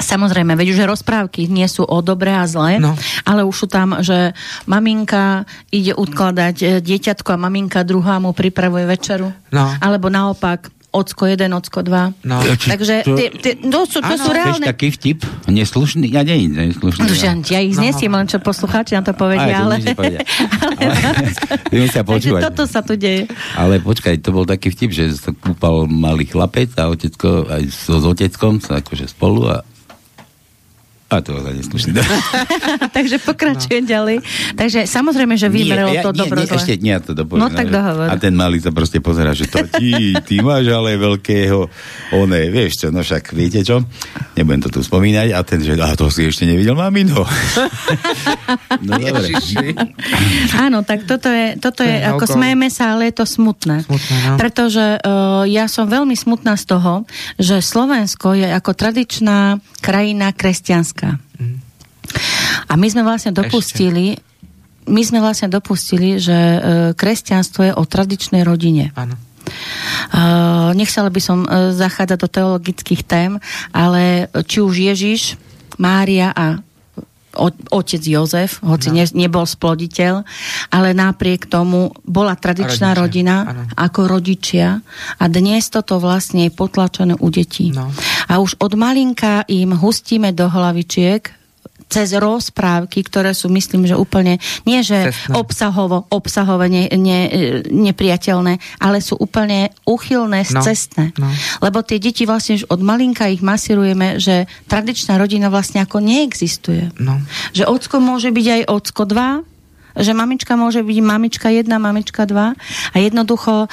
Samozrejme, veď už rozprávky nie sú o dobré a zlé, no. ale už sú tam, že maminka ide ukladať e, dieťatko a maminka druhá mu pripravuje večeru. No. Alebo naopak, ocko 1, ocko 2. No. Takže to, tie, tie, to, sú, to sú reálne... taký vtip, neslušný, ja nie neslušný. No, ja, ja ich no. znesiem, len čo poslucháči na to povedia, ale... ale, ale počúvať. toto sa tu deje. Ale počkaj, to bol taký vtip, že sa kúpal malý chlapec a otecko aj so, s oteckom sa akože spolu a a to je neslušný. Takže pokračujem no. ďalej. Takže samozrejme, že vymeralo to nie, dobro. Nie, ešte nie, to dopoviem. No tak dohovor. A ten malý sa proste pozera, že to ty, ty máš ale veľkého, oné, vieš čo, no však viete čo, nebudem to tu spomínať, a ten, že a to si ešte nevidel mamino. no dobre. Áno, tak toto je, toto je, ako smejeme sa, ale je to smutné. smutné no. Pretože uh, ja som veľmi smutná z toho, že Slovensko je ako tradičná krajina kresťanská. Mm. A my sme vlastne dopustili, Ešte. my sme vlastne dopustili, že e, kresťanstvo je o tradičnej rodine. Áno. Uh, nechcela by som uh, zachádzať do teologických tém, ale či už Ježiš, Mária a otec Jozef, hoci no. ne, nebol sploditeľ, ale napriek tomu bola tradičná rodičia, rodina ano. ako rodičia a dnes toto vlastne je potlačené u detí. No. A už od malinka im hustíme do hlavičiek, cez rozprávky, ktoré sú, myslím, že úplne, nie že Cestné. obsahovo, obsahové ne, ne, nepriateľné, ale sú úplne uchylné, no. cestné. No. Lebo tie deti vlastne už od malinka ich masírujeme, že tradičná rodina vlastne ako neexistuje. No. Že ocko môže byť aj ocko 2, že mamička môže byť mamička jedna, mamička dva. A jednoducho o,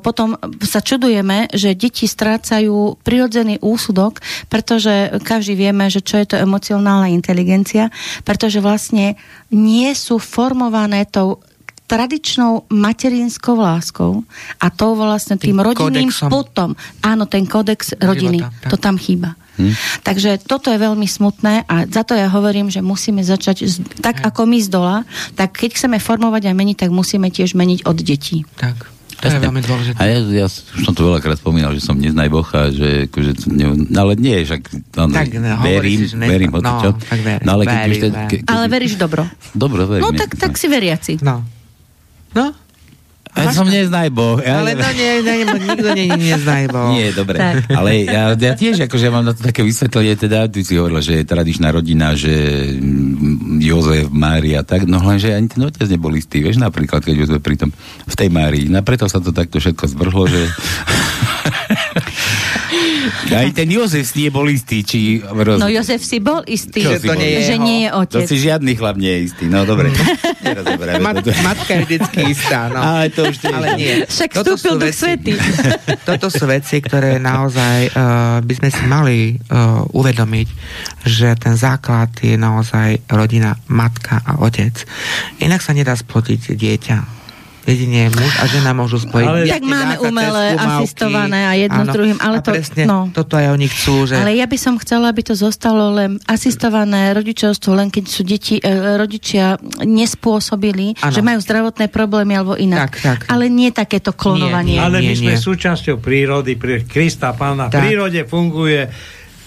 potom sa čudujeme, že deti strácajú prirodzený úsudok, pretože každý vieme, že čo je to emocionálna inteligencia, pretože vlastne nie sú formované tou tradičnou materinskou láskou a to vlastne tým, tým rodinným kodexom. potom. Áno, ten kodex rodiny, Života, to tam chýba. Hm? Takže toto je veľmi smutné a za to ja hovorím, že musíme začať z, tak hm. ako my z dola, tak keď chceme formovať a meniť, tak musíme tiež meniť od detí. Tak. To je veľmi dôležité. A ja, ja už som to veľakrát spomínal, že som neznajboch a že akože, ne, ale nie, však no, tak, ne, verím, si, verím, no, čo. Tak ver, no, ale, keď verí, ke, ke, ale veríš dobro. Dobro, verím. No tak, tak si veriaci. No. No, ja som neznajbo. Ja ale to nie, nie, nikto nie je neznajbo. Nie, dobre. Tak. Ale ja, ja tiež, akože mám na to také vysvetlenie, teda, ty si hovorila, že je tradičná rodina, že mm, Jozef, Mária, tak, no len, že ani ten otec nebol istý, vieš, napríklad, keď Jozef pri tom, v tej Márii. No preto sa to takto všetko zvrhlo, že... Aj ten Jozef si bol istý, či... Roz... No Jozef si bol istý, Čo že, to nie je, že nie je otec. To si žiadny chlap nie je istý, no dobre. Mat, matka je vždycky istá, no. Ale to už Ale nie. Však toto vstúpil do svety. toto sú veci, ktoré naozaj uh, by sme si mali uh, uvedomiť, že ten základ je naozaj rodina, matka a otec. Inak sa nedá splodiť dieťa jedine muž a žena môžu spojiť. Ale, tak máme umelé, asistované a jedno áno, s druhým. Ale to, presne, no. toto aj oni chcú. Že... Ale ja by som chcela, aby to zostalo len asistované rodičovstvo, len keď sú deti, e, rodičia nespôsobili, ano. že majú zdravotné problémy alebo inak. Tak, tak. Ale nie takéto klonovanie. Nie, ale my nie, sme nie. súčasťou prírody, Krista Pána. V prírode funguje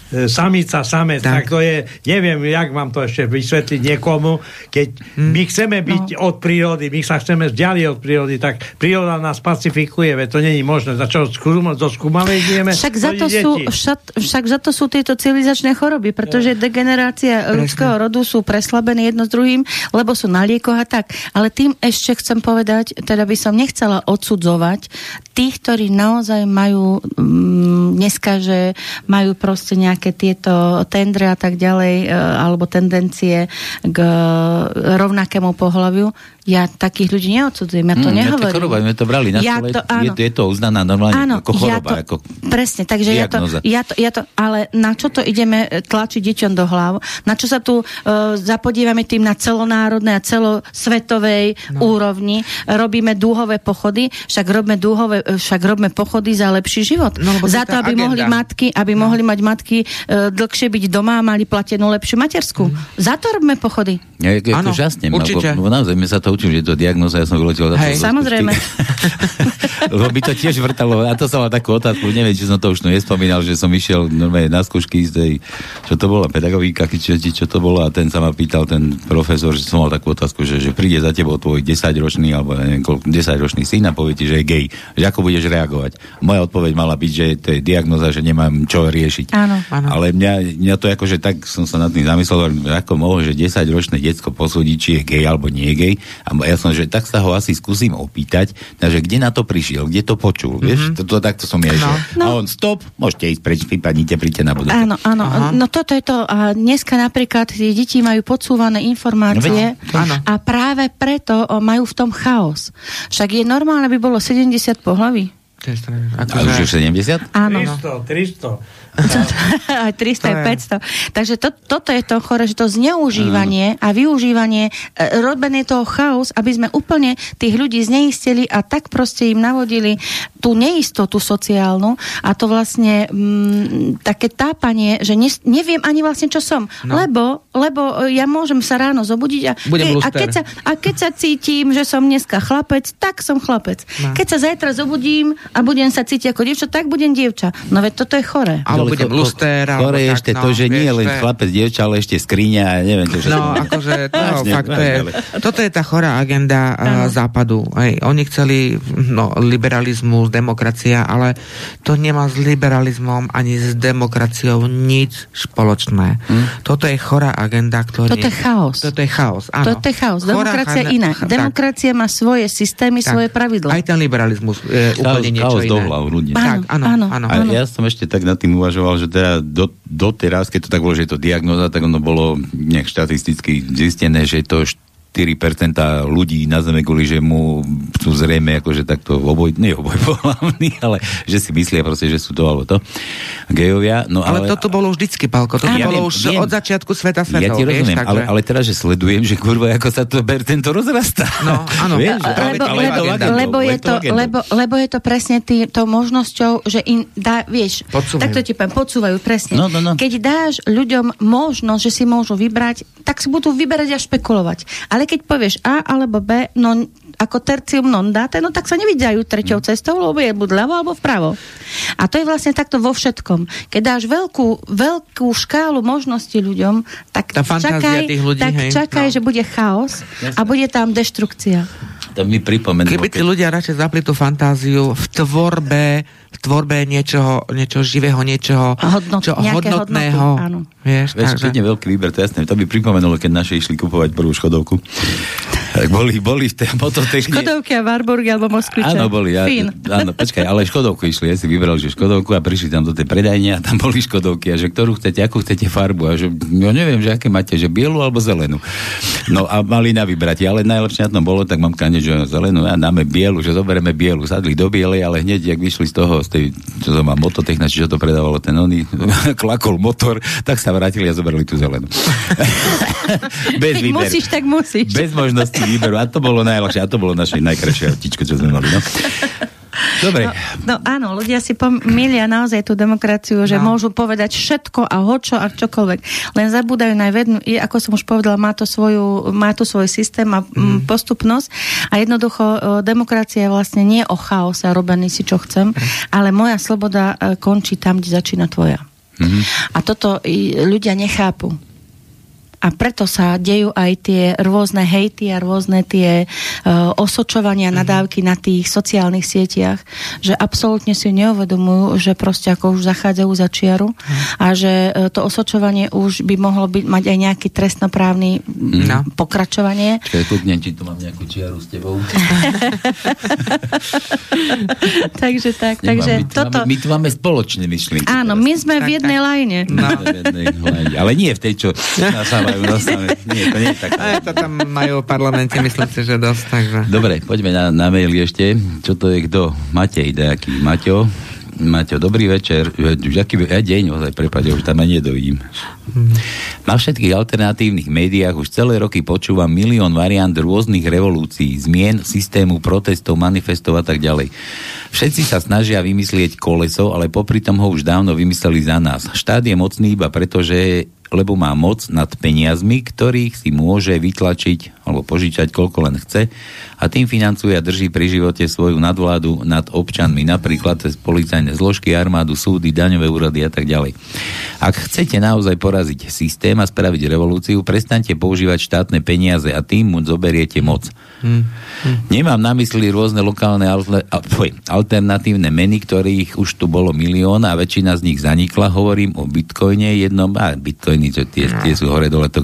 samica, samec, tak. tak to je, neviem, jak vám to ešte vysvetliť niekomu, keď hmm. my chceme byť no. od prírody, my sa chceme vzdialiť od prírody, tak príroda nás pacifikuje, veď to není možné. Za čo zo skúmavej ideme? Však za, to sú, však, však za to sú tieto civilizačné choroby, pretože ja. degenerácia Presne. ľudského rodu sú preslabené jedno s druhým, lebo sú na liekoch a tak. Ale tým ešte chcem povedať, teda by som nechcela odsudzovať tých, ktorí naozaj majú mm, dneska, že majú proste nejak nejaké tieto tendre a tak ďalej, e, alebo tendencie k rovnakému pohľaviu, ja takých ľudí neodsudzujem, ja to mm, nehovorím. Ja to choroba, my to brali na ja to, áno. Je, je to uznaná normálne áno, ako choroba. Ja to, ako presne, takže ja to, ja, to, ja to, ale na čo to ideme tlačiť deťom do hlav? Na čo sa tu uh, zapodívame tým na celonárodnej a celosvetovej no. úrovni? Robíme dúhové pochody, však robíme, dúhové, však robíme pochody za lepší život. No, za to, aby agenda. mohli matky, aby no. mohli mať matky uh, dlhšie byť doma a mali platenú lepšiu matersku. Mm. Za to robíme pochody. Ja, je, je to žasnem, určite. Lebo, lebo naozaj my sa to učím, že je to diagnoza, ja som vyletel Hej, samozrejme. lebo by to tiež vrtalo, a to som mal takú otázku, neviem, či som to už nespomínal, že som išiel normálne na skúšky z tej, čo to bola, pedagogika, či, čo to bolo, a ten sa ma pýtal, ten profesor, že som mal takú otázku, že, že príde za tebou tvoj 10-ročný, alebo neviem, 10-ročný syn a povie ti, že je gay, že ako budeš reagovať. Moja odpoveď mala byť, že to je diagnoza, že nemám čo riešiť. Áno, áno. Ale mňa, mňa to akože tak som sa nad tým zamyslel, ako môže 10-ročné detsko posúdiť, či je gay alebo nie je gay. A ja som, že tak sa ho asi skúsim opýtať, že kde na to prišiel, kde to počul, mm-hmm. vieš, to, to, takto som ja no. no. A on, stop, môžete ísť preč, vypadnite, príďte na budúce. Áno, áno, Aha. no toto je to, a dneska napríklad tie deti majú podsúvané informácie no, a práve preto majú v tom chaos. Však je normálne, aby bolo 70 pohlaví. A už je 70? Áno. 300, 300. aj 300, aj 500. Takže to, toto je to chore, že to zneužívanie a využívanie, e, robené toho chaos, aby sme úplne tých ľudí zneistili a tak proste im navodili tú neistotu sociálnu a to vlastne m, také tápanie, že ne, neviem ani vlastne, čo som. No. Lebo, lebo ja môžem sa ráno zobudiť a, ke, a, keď sa, a keď sa cítim, že som dneska chlapec, tak som chlapec. No. Keď sa zajtra zobudím a budem sa cítiť ako dievča, tak budem dievča. No veď toto je chore. Ale budem luster. Chore je ešte no, to, že nie je len chlapec, dievča, ale ešte skriňa, neviem čo. No, akože to, fakt, to je, toto je tá chorá agenda uh, západu. Hej, oni chceli no, liberalizmus, demokracia, ale to nemá s liberalizmom ani s demokraciou nič spoločné. Hm? Toto je chorá agenda, ktorý... Toto je chaos. Toto je chaos, áno. Toto je chaos. Demokracia je iná. Demokracia má svoje systémy, tak, svoje pravidla. Aj ten liberalizmus je úplne niečo chaos iné. Chaos ľudí. Tak, áno, áno, áno, áno. A ja som ešte tak nad tým uvažoval, že teda do, doteraz, keď to tak bolo, že je to diagnoza, tak ono bolo nejak štatisticky zistené, že to 4% ľudí na Zeme kvôli, že mu sú zrejme akože takto oboj, nie oboj pohľavný, ale že si myslia proste, že sú to alebo to gejovia. No, ale, ale toto bolo vždycky, Palko, toto ja bolo viem, už viem. od začiatku sveta svetov. Ja ti rozumiem, vieš, ale, ale teraz, že sledujem, že kurva, ako sa to ber, tento rozrastá. No, áno. vieš, lebo, ale lebo, lebo, lebo, je to, lebo, lebo je to presne tý, to možnosťou, že im dá, vieš, podsúvajú. tak to ti poviem, podsúvajú, presne. No, no, no. Keď dáš ľuďom možnosť, že si môžu vybrať, tak si budú vyberať a špekulovať. Ale keď povieš A alebo B, no ako tercium non date, no tak sa nevidajú treťou cestou, lebo je buď ľavo alebo vpravo. A to je vlastne takto vo všetkom. Keď dáš veľkú, veľkú škálu možností ľuďom, tak Tá čakaj, ľudí, tak hej, čakaj no. že bude chaos a bude tam deštrukcia. To mi pripomenulo. Keby tí ľudia radšej zapli tú fantáziu v tvorbe v tvorbe niečoho, niečoho živého, niečoho Hodnot, čo, hodnotného. Hodnoty, áno. Vieš, Vieš, takže... veľký výber, to jasné. To by pripomenulo, keď naši išli kupovať prvú Škodovku. Tak boli, boli v tej mototechni... Škodovky a Warburgy alebo Moskviče. Áno, boli. Ja, áno, počkaj, ale Škodovku išli. Ja si vybrali, že Škodovku a prišli tam do tej predajne a tam boli Škodovky. A že ktorú chcete, akú chcete farbu. A že ja neviem, že aké máte, že bielu alebo zelenú. No a mali na vybrať. Ale najlepšie na tom bolo, tak mám kane, že zelenú a dáme bielu, že zoberieme bielu. Sadli do bielej, ale hneď, jak vyšli z toho, z tej, čo to má mototechna, či čo to predávalo ten oný, klakol motor, tak sa vrátili a zobrali tú zelenú. Bez výberu. Musíš, tak musíš. Bez možnosti výberu. A to bolo najľahšie. A to bolo naše najkrajšie autičko, čo sme mali. No. Dobre. No, no áno, ľudia si pomýlia naozaj tú demokraciu, že no. môžu povedať všetko a hočo a čokoľvek. Len zabúdajú na vednú, ako som už povedala, má to, svoju, má to svoj systém a mm. postupnosť a jednoducho e, demokracia je vlastne nie o chaose a robení si čo chcem, mm. ale moja sloboda e, končí tam, kde začína tvoja. Mm-hmm. A toto ľudia nechápu a preto sa dejú aj tie rôzne hejty a rôzne tie uh, osočovania, mm-hmm. nadávky na tých sociálnych sieťach, že absolútne si neuvedomujú, že proste ako už zachádzajú za čiaru mm-hmm. a že uh, to osočovanie už by mohlo byť, mať aj nejaký trestnoprávny mm-hmm. pokračovanie. Čiže kľudne, či tu mám nejakú čiaru s tebou. takže tak, Nemám, takže my tu toto... Máme, my tu máme spoločné myšlienky. Áno, teraz. my sme v jednej lajne. No. Ale nie v tej, čo majú Nie, to nie je tak. A to tam majú v parlamente, myslím si, že dosť. Takže... Dobre, poďme na, na mail ešte. Čo to je kto? Matej, nejaký Maťo. Maťo, dobrý večer. Už aký ja deň, ozaj, prepade, už tam aj nedovidím. Na všetkých alternatívnych médiách už celé roky počúvam milión variant rôznych revolúcií, zmien, systému, protestov, manifestov a tak ďalej. Všetci sa snažia vymyslieť koleso, ale popri tom ho už dávno vymysleli za nás. Štát je mocný iba preto, že lebo má moc nad peniazmi, ktorých si môže vytlačiť alebo požičať koľko len chce a tým financuje a drží pri živote svoju nadvládu nad občanmi, napríklad cez policajné zložky, armádu, súdy, daňové úrady a tak ďalej. Ak chcete naozaj poraziť systém a spraviť revolúciu, prestaňte používať štátne peniaze a tým mu zoberiete moc. Hmm. Hmm. Nemám na mysli rôzne lokálne alternatívne meny, ktorých už tu bolo milión a väčšina z nich zanikla. Hovorím o bitcoine jednom, a bitcoiny, čo tie, tie sú hore dole, to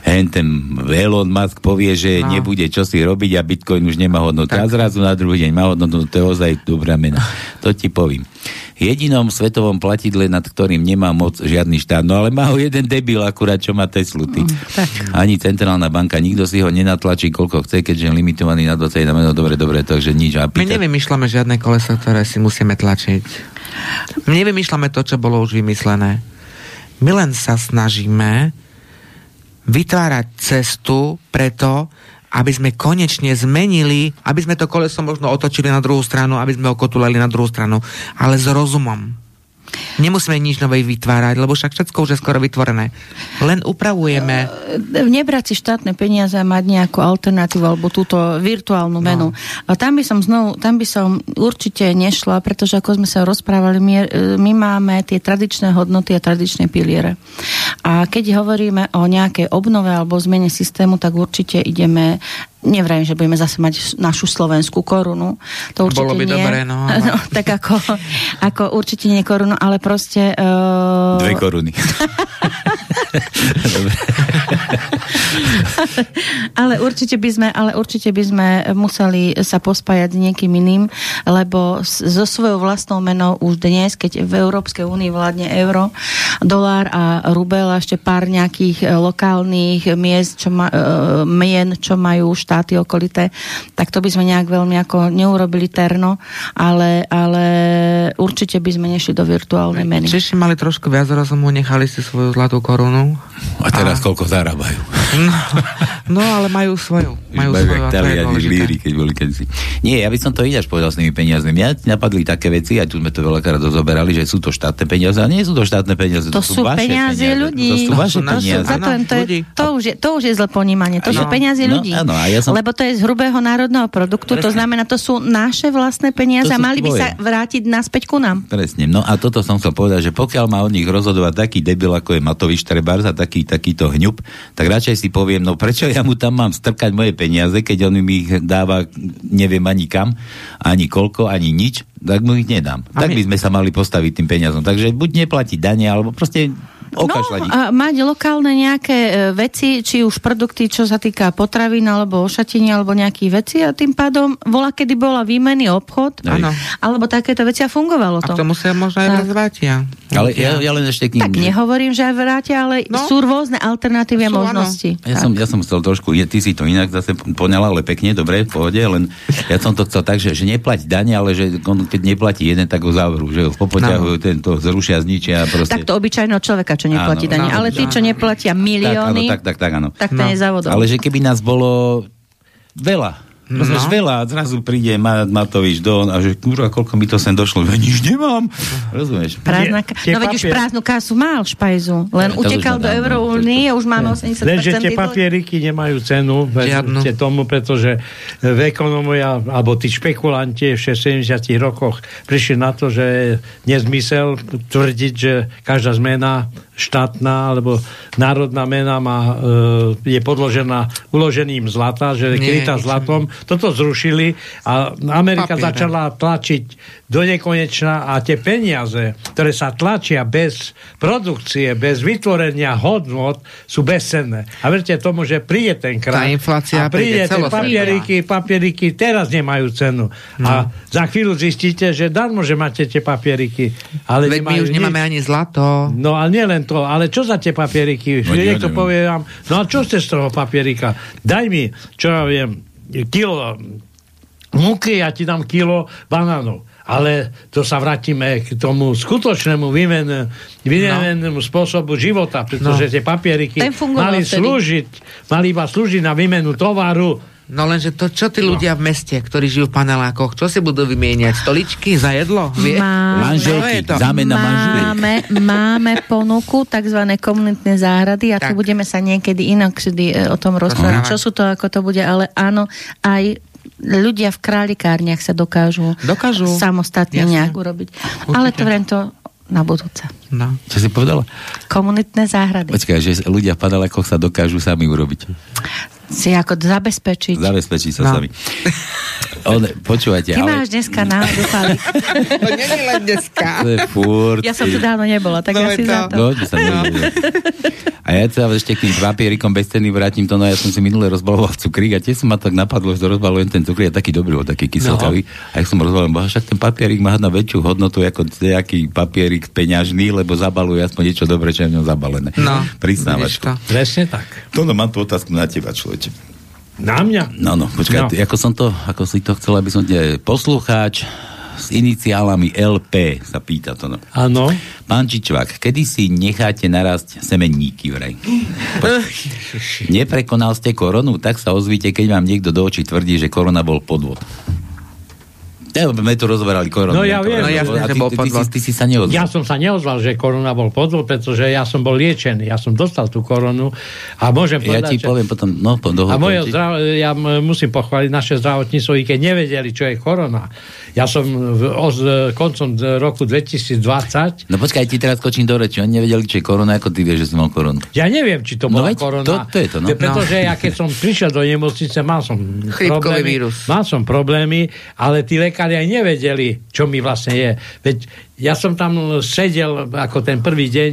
hen ten Elon Musk povie, že no. nebude čo si robiť a Bitcoin už nemá hodnotu. Tak. A zrazu na druhý deň má hodnotu, to je ozaj dobrá mena. To ti poviem. Jedinom svetovom platidle, nad ktorým nemá moc žiadny štát. No ale má ho jeden debil akurát, čo má Teslu. Ty. Mm, tak. Ani centrálna banka, nikto si ho nenatlačí, koľko chce, keďže je limitovaný na 21 no dobre, dobre, takže nič. A pýta... My nevymýšľame žiadne koleso, ktoré si musíme tlačiť. My nevymýšľame to, čo bolo už vymyslené. My len sa snažíme vytvárať cestu preto, aby sme konečne zmenili, aby sme to koleso možno otočili na druhú stranu, aby sme ho kotulali na druhú stranu, ale s rozumom. Nemusíme nič nové vytvárať, lebo však všetko už je skoro vytvorené. Len upravujeme. E, nebrať si štátne peniaze a mať nejakú alternatívu alebo túto virtuálnu no. menu. No. A tam by som znovu, tam by som určite nešla, pretože ako sme sa rozprávali, my, e, my máme tie tradičné hodnoty a tradičné piliere. A keď hovoríme o nejakej obnove alebo zmene systému, tak určite ideme Nevrajím, že budeme zase mať našu slovenskú korunu. To určite Bolo by nie. dobré, no. Ale... no tak ako, ako určite nie korunu, ale proste... Uh... Dve koruny. ale určite by sme, ale určite by sme museli sa pospájať s niekým iným, lebo so svojou vlastnou menou už dnes, keď v Európskej únii vládne euro, dolár a rubel a ešte pár nejakých e, lokálnych miest, čo ma, uh, mien, čo majú štáty okolité, tak to by sme nejak veľmi ako neurobili terno, ale, ale určite by sme nešli do virtuálnej meny. Češi mali trošku viac rozumu, nechali si svoju zlatú korunu miliónov. A teraz a... koľko zarábajú? No, no ale majú svoju. Majú, majú svoju Taliani líry, keď boli kedysi. Nie, ja by som to ináč povedal s tými peniazmi. Mňa napadli také veci, aj tu sme to veľakrát rozoberali, že sú to štátne peniaze, a nie sú to štátne peniaze. To, to sú, vaše peniaze, peniaze ľudí. To sú vaše no, peniaze. To, sú, to, je, to, už je, to už je zle ponímanie. To no, sú peniaze no, ľudí. Áno, a ja som... Lebo to je z hrubého národného produktu, Presne. to znamená, to sú naše vlastné peniaze a mali by sa vrátiť naspäť ku nám. Presne. No a toto som chcel povedať, že pokiaľ má od nich rozhodovať taký debil, ako je Matovič Trebárs a taký, takýto hňup, tak radšej si poviem, no prečo ja mu tam mám strkať moje peniaze, keď on mi ich dáva neviem ani kam, ani koľko, ani nič, tak mu ich nedám. A tak my... by sme sa mali postaviť tým peniazom. Takže buď neplatiť dane, alebo proste okašľať no, a mať lokálne nejaké e, veci, či už produkty, čo sa týka potravín, alebo ošatenia, alebo nejakých veci a tým pádom bola, kedy bola výmenný obchod, ano. alebo takéto veci a fungovalo to. A to musia možno aj vrátia. Ale ja, ja len ešte k ním, Tak nehovorím, že aj vrátia, ale no? sú rôzne alternatívy a možnosti. Ja som, ja som chcel trošku, je, ty si to inak zase poňala, ale pekne, dobre, v pohode, len ja som to chcel tak, že, že neplať dane, ale že keď neplatí jeden, tak ho zavrú, že ho popoťahujú, no. tento zrušia, zničia. Proste. Tak to obyčajného človeka, čo neplatí áno, dane. Ale tí, čo neplatia milióny, tak, áno, tak, tak, tak, áno. tak to no. je závodom. Ale že keby nás bolo veľa, No. veľa a zrazu príde Matovič do a že kurva, koľko mi to sem došlo, že nič nemám. Rozumieš? Prázdna, no veď už prázdnu kasu mal špajzu, len no, utekal do Euróúnie a už máme 80% Len, že tie papieriky nemajú cenu vedzte tomu, pretože v ekonomia, alebo tí špekulanti v 70 rokoch prišli na to, že je nezmysel tvrdiť, že každá zmena štátna alebo národná mena má, e, je podložená uložením zlata, že je krytá zlatom. Toto zrušili a Amerika Papier. začala tlačiť do nekonečna a tie peniaze, ktoré sa tlačia bez produkcie, bez vytvorenia hodnot, sú bezcenné. A verte tomu, že príde ten krát. Tá inflácia a príde tie papieriky, papieriky teraz nemajú cenu. No. A za chvíľu zistíte, že darmo, že máte tie papieriky. Ale Veď my už nemáme ani zlato. No a nielen to, ale čo za tie papieriky? No, niekto povie vám, no a čo ste z toho papierika? Daj mi, čo ja viem, kilo múky, ja ti dám kilo banánov ale to sa vrátime k tomu skutočnému vymenenému no. spôsobu života, pretože no. tie papieriky mali slúžiť, mali iba slúžiť na výmenu tovaru, No lenže to, čo tí ľudia v meste, ktorí žijú v panelákoch, čo si budú vymieňať? Stoličky za jedlo? Vie? Máme, manželky, no zámena máme, máme ponuku tzv. komunitné záhrady a tak. tu budeme sa niekedy inokedy e, o tom rozprávať, čo sú to, ako to bude, ale áno, aj ľudia v králikárniach sa dokážu, dokážu. samostatne Jasne. nejak urobiť. Určite. Ale to vrem to na budúce. No. Čo si povedala? Komunitné záhrady. Počkaj, že ľudia v panelákoch sa dokážu sami urobiť si ako zabezpečiť. Zabezpečiť sa no. sami. On, počúvajte, Ty ale... máš dneska náladu, To nie je len dneska. To je furt. Ja som tu dávno nebola, tak no, asi to. za to. No, sa no. A ja sa ešte k tým papierikom bez ceny vrátim to, no ja som si minule rozbaloval cukrík a tiež som ma tak napadlo, že rozbalujem ten cukrík a taký dobrý, taký kyselkavý. No. A ja som rozbalil, bo však ten papierik má na väčšiu hodnotu ako nejaký papierik peňažný, lebo zabaluje aspoň niečo dobre, čo je v ňom zabalené. No. Priznávaš. Presne tak. To no, mám tú otázku na teba, človeče. Na mňa? No, no, počkaj, no. ako som to, ako si to chcel, aby som te poslucháč, s iniciálami LP, sa pýta to. No. Áno. Pán Čičvak, kedy si necháte narásť semenníky vraj? Neprekonal ste koronu, tak sa ozvíte, keď vám niekto do očí tvrdí, že korona bol podvod. Ja, sme tu rozberali koronu. No ja viem. No, ja, ty, bol ty, ty, ty, si sa neozval. Ja som sa neozval, že korona bol podvod, pretože ja som bol liečený. Ja som dostal tú koronu a môžem povedať... Ja ti že... poviem potom... No, po, a moje zdrav... ja musím pochváliť naše zdravotníctvo, i keď nevedeli, čo je korona. Ja som v, o, koncom roku 2020... No počkaj, ti teraz skočím do reči. Oni nevedeli, čo je korona, ako ty vieš, že si mal koronu. Ja neviem, či to no bola no, korona. To, to je to, no. Pretože no. ja keď som prišiel do nemocnice, mal som problémy, vírus. Mal som problémy, ale tí lekári aj nevedeli, čo mi vlastne je. Veď ja som tam sedel ako ten prvý deň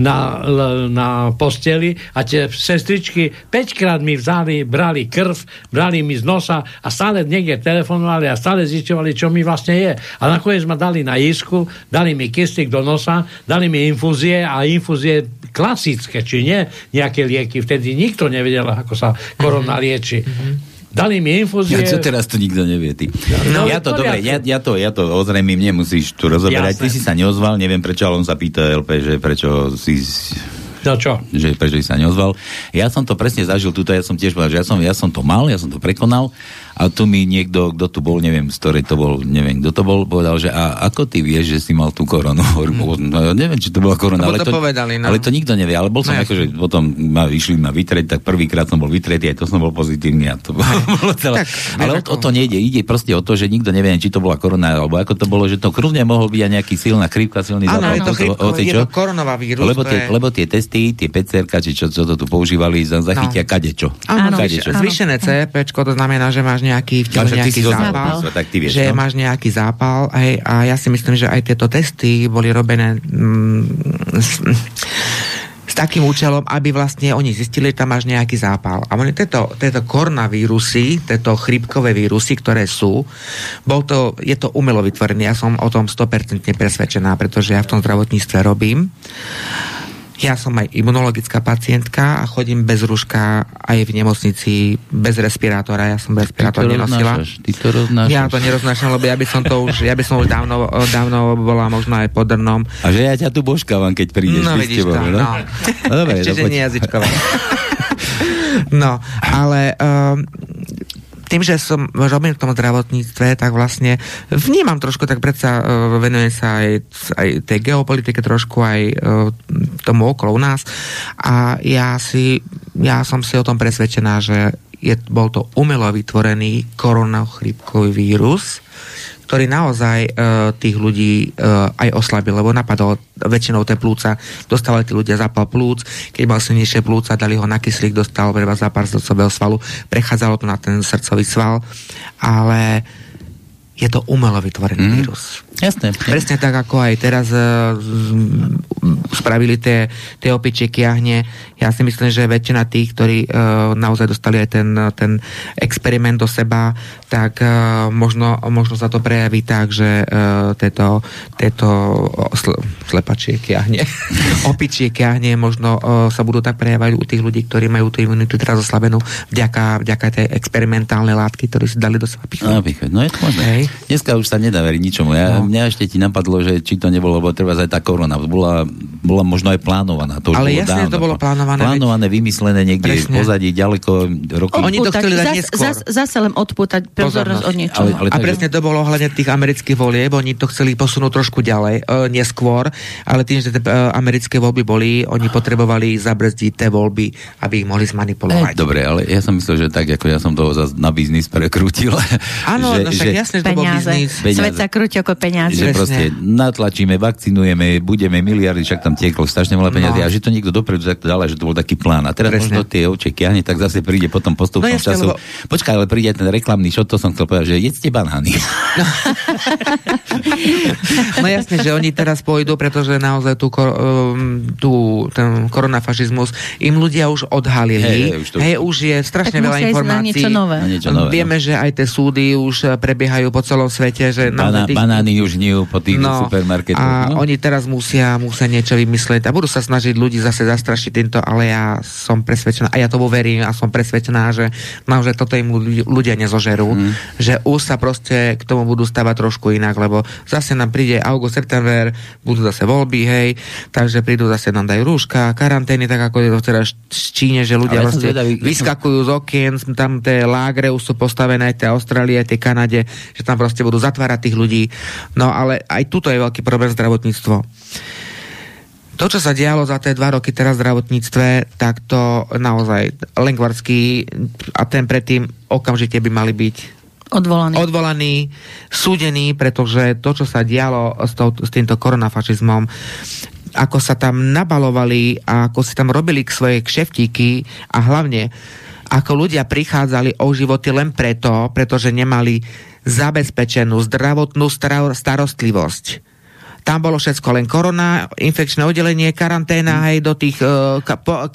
na, na posteli a tie sestričky 5 krát mi vzali, brali krv, brali mi z nosa a stále niekde telefonovali a stále zistovali, čo mi vlastne je. A nakoniec ma dali na isku, dali mi kystik do nosa, dali mi infúzie a infúzie klasické, či nie nejaké lieky. Vtedy nikto nevedel, ako sa korona lieči. Mm-hmm. Dali mi infúzie. Ja, čo teraz to nikto nevie, ty. No, ja to, dobre, ja, ja, to, ja to ozrejmím, nemusíš tu rozoberať. Jasne. Ty si sa neozval, neviem prečo, ale on sa pýta LP, že prečo si No čo? Že prečo sa neozval. Ja som to presne zažil, tuto ja som tiež povedal, že ja som, ja som to mal, ja som to prekonal a tu mi niekto, kto tu bol, neviem, z ktorej to bol, neviem, kto to bol, povedal, že a ako ty vieš, že si mal tú koronu? Hmm. No, neviem, či to bola korona, ale to, povedali, no. ale to nikto nevie. Ale bol som no, že potom ma išli ma vytrieť, tak prvýkrát som bol vytretý, aj to som bol pozitívny a to bolo celé. Tak, ale o, o, to nejde, ide proste o to, že nikto nevie, či to bola korona, alebo ako to bolo, že to krvne mohol byť aj nejaký silná chrípka, silný zápal. Áno, to, chrípko, je to koronová vírus. Lebo tie, je... lebo tie testy, tie PCR, či čo, čo to tu používali, zachytia no. kadečo. Áno, zvýšené CP, to znamená, že máš nejaký v tele nejaký zápal, tak ty vieš, že no? máš nejaký zápal hej, a ja si myslím, že aj tieto testy boli robené mm, s, s takým účelom, aby vlastne oni zistili, že tam máš nejaký zápal. A oni tieto, tieto koronavírusy, tieto chrípkové vírusy, ktoré sú, bol to, je to umelo vytvorené. Ja som o tom 100% presvedčená, pretože ja v tom zdravotníctve robím. Ja som aj imunologická pacientka a chodím bez ruška aj v nemocnici, bez respirátora. Ja som respirátor ty nenosila. Ty to roznášaš. Ja to neroznášam, lebo ja by som to už, ja by som už dávno, dávno bola možno aj pod drnom. A že ja ťa tu božkávam, keď prídeš. No vidíš to, no. no. Dobre, Ešte, že nie jazyčkové. no, ale um, tým, že som robím v tom zdravotníctve, tak vlastne vnímam trošku, tak predsa uh, venujem sa aj, aj tej geopolitike trošku, aj uh, tomu okolo u nás. A ja si, ja som si o tom presvedčená, že je, bol to umelo vytvorený koronochrypkový vírus, ktorý naozaj uh, tých ľudí uh, aj oslabil, lebo napadol väčšinou tie plúca, dostávali tí ľudia zápal plúc, keď mal silnejšie plúca, dali ho na kyslík, dostal preba zápal srdcového svalu, prechádzalo to na ten srdcový sval, ale je to umelo vytvorený mm. vírus. Jasné. Presne tak, ako aj teraz uh, spravili tie, tie opičie kiahne. Ja si myslím, že väčšina tých, ktorí uh, naozaj dostali aj ten, ten experiment do seba, tak uh, možno, možno sa to prejaví tak, že uh, tieto, tieto sl- slepačie kiahne, opičie kiahne možno uh, sa budú tak prejavať u tých ľudí, ktorí majú tú imunitu teraz oslabenú vďaka, vďaka tej experimentálnej látky, ktoré si dali do seba No, no je to možné. Hej. Dneska už sa nedá veriť ničomu. Ja, no. Mňa ešte ti napadlo, že či to nebolo, lebo treba aj tá korona. Bola, bola možno aj plánovaná. To Ale jasne, dávno. to bolo plánované. Plánované, vymyslené niekde Presne. v pozadí, ďaleko roky. Oni to chceli dať neskôr. Zas, zase len odpútať pozornosť od niečoho. Ale, ale a presne to bolo ohľadne tých amerických volieb. Oni to chceli posunúť trošku ďalej, uh, neskôr, ale tým, že tie uh, americké voľby boli, oni potrebovali zabrzdiť tie voľby, aby ich mohli zmanipulovať. E, dobre, ale ja som myslel, že tak, ako ja som toho na biznis prekrútil. Áno, no však že, jasne, že to bol biznis. Svet sa krúti ako peniaze. Že proste natlačíme, vakcinujeme, budeme miliardy, však tam tieklo strašne veľa peniazy no. a že to niekto dopredu tak dala, že to bol taký plán. A teraz Presne. možno tie oče kiahne, tak zase príde potom postupom no, času. Lebo... Počkaj, ale príde ten reklamný šot, to som chcel povedať, že jedzte banány. No. no jasne, že oni teraz pôjdu, pretože naozaj tú, um, tú ten koronafašizmus im ľudia už odhalili. Hej, už, to... hej, už je strašne tak veľa informácií. Niečo nové. Niečo nové. Vieme, no. že aj tie súdy už prebiehajú po celom svete, že Baná, tých... banány už nie po tých no, supermarketoch. A no? oni teraz musia, musia niečo vymyslieť a budú sa snažiť ľudí zase zastrašiť týmto, ale ja som presvedčená, a ja tomu verím a som presvedčená, že naozaj toto im ľudia nezožerú, mm. že už sa proste k tomu budú stavať trošku inak, lebo zase nám príde august, september, budú zase voľby, hej, takže prídu zase nám dajú rúška, karantény, tak ako je to teraz v Číne, že ľudia vlastne vyskakujú z okien, tam tie lágre už sú postavené, tie Austrálie, tie Kanade, že tam proste budú zatvárať tých ľudí. No ale aj tuto je veľký problém zdravotníctvo. To, čo sa dialo za tie dva roky teraz v zdravotníctve, tak to naozaj Lengvarský a ten predtým okamžite by mali byť odvolaní, odvolaní súdení, pretože to, čo sa dialo s, to, s týmto koronafašizmom, ako sa tam nabalovali a ako si tam robili k svoje kšeftíky a hlavne ako ľudia prichádzali o životy len preto, pretože nemali zabezpečenú zdravotnú starostlivosť tam bolo všetko len korona, infekčné oddelenie, karanténa, aj do tých uh,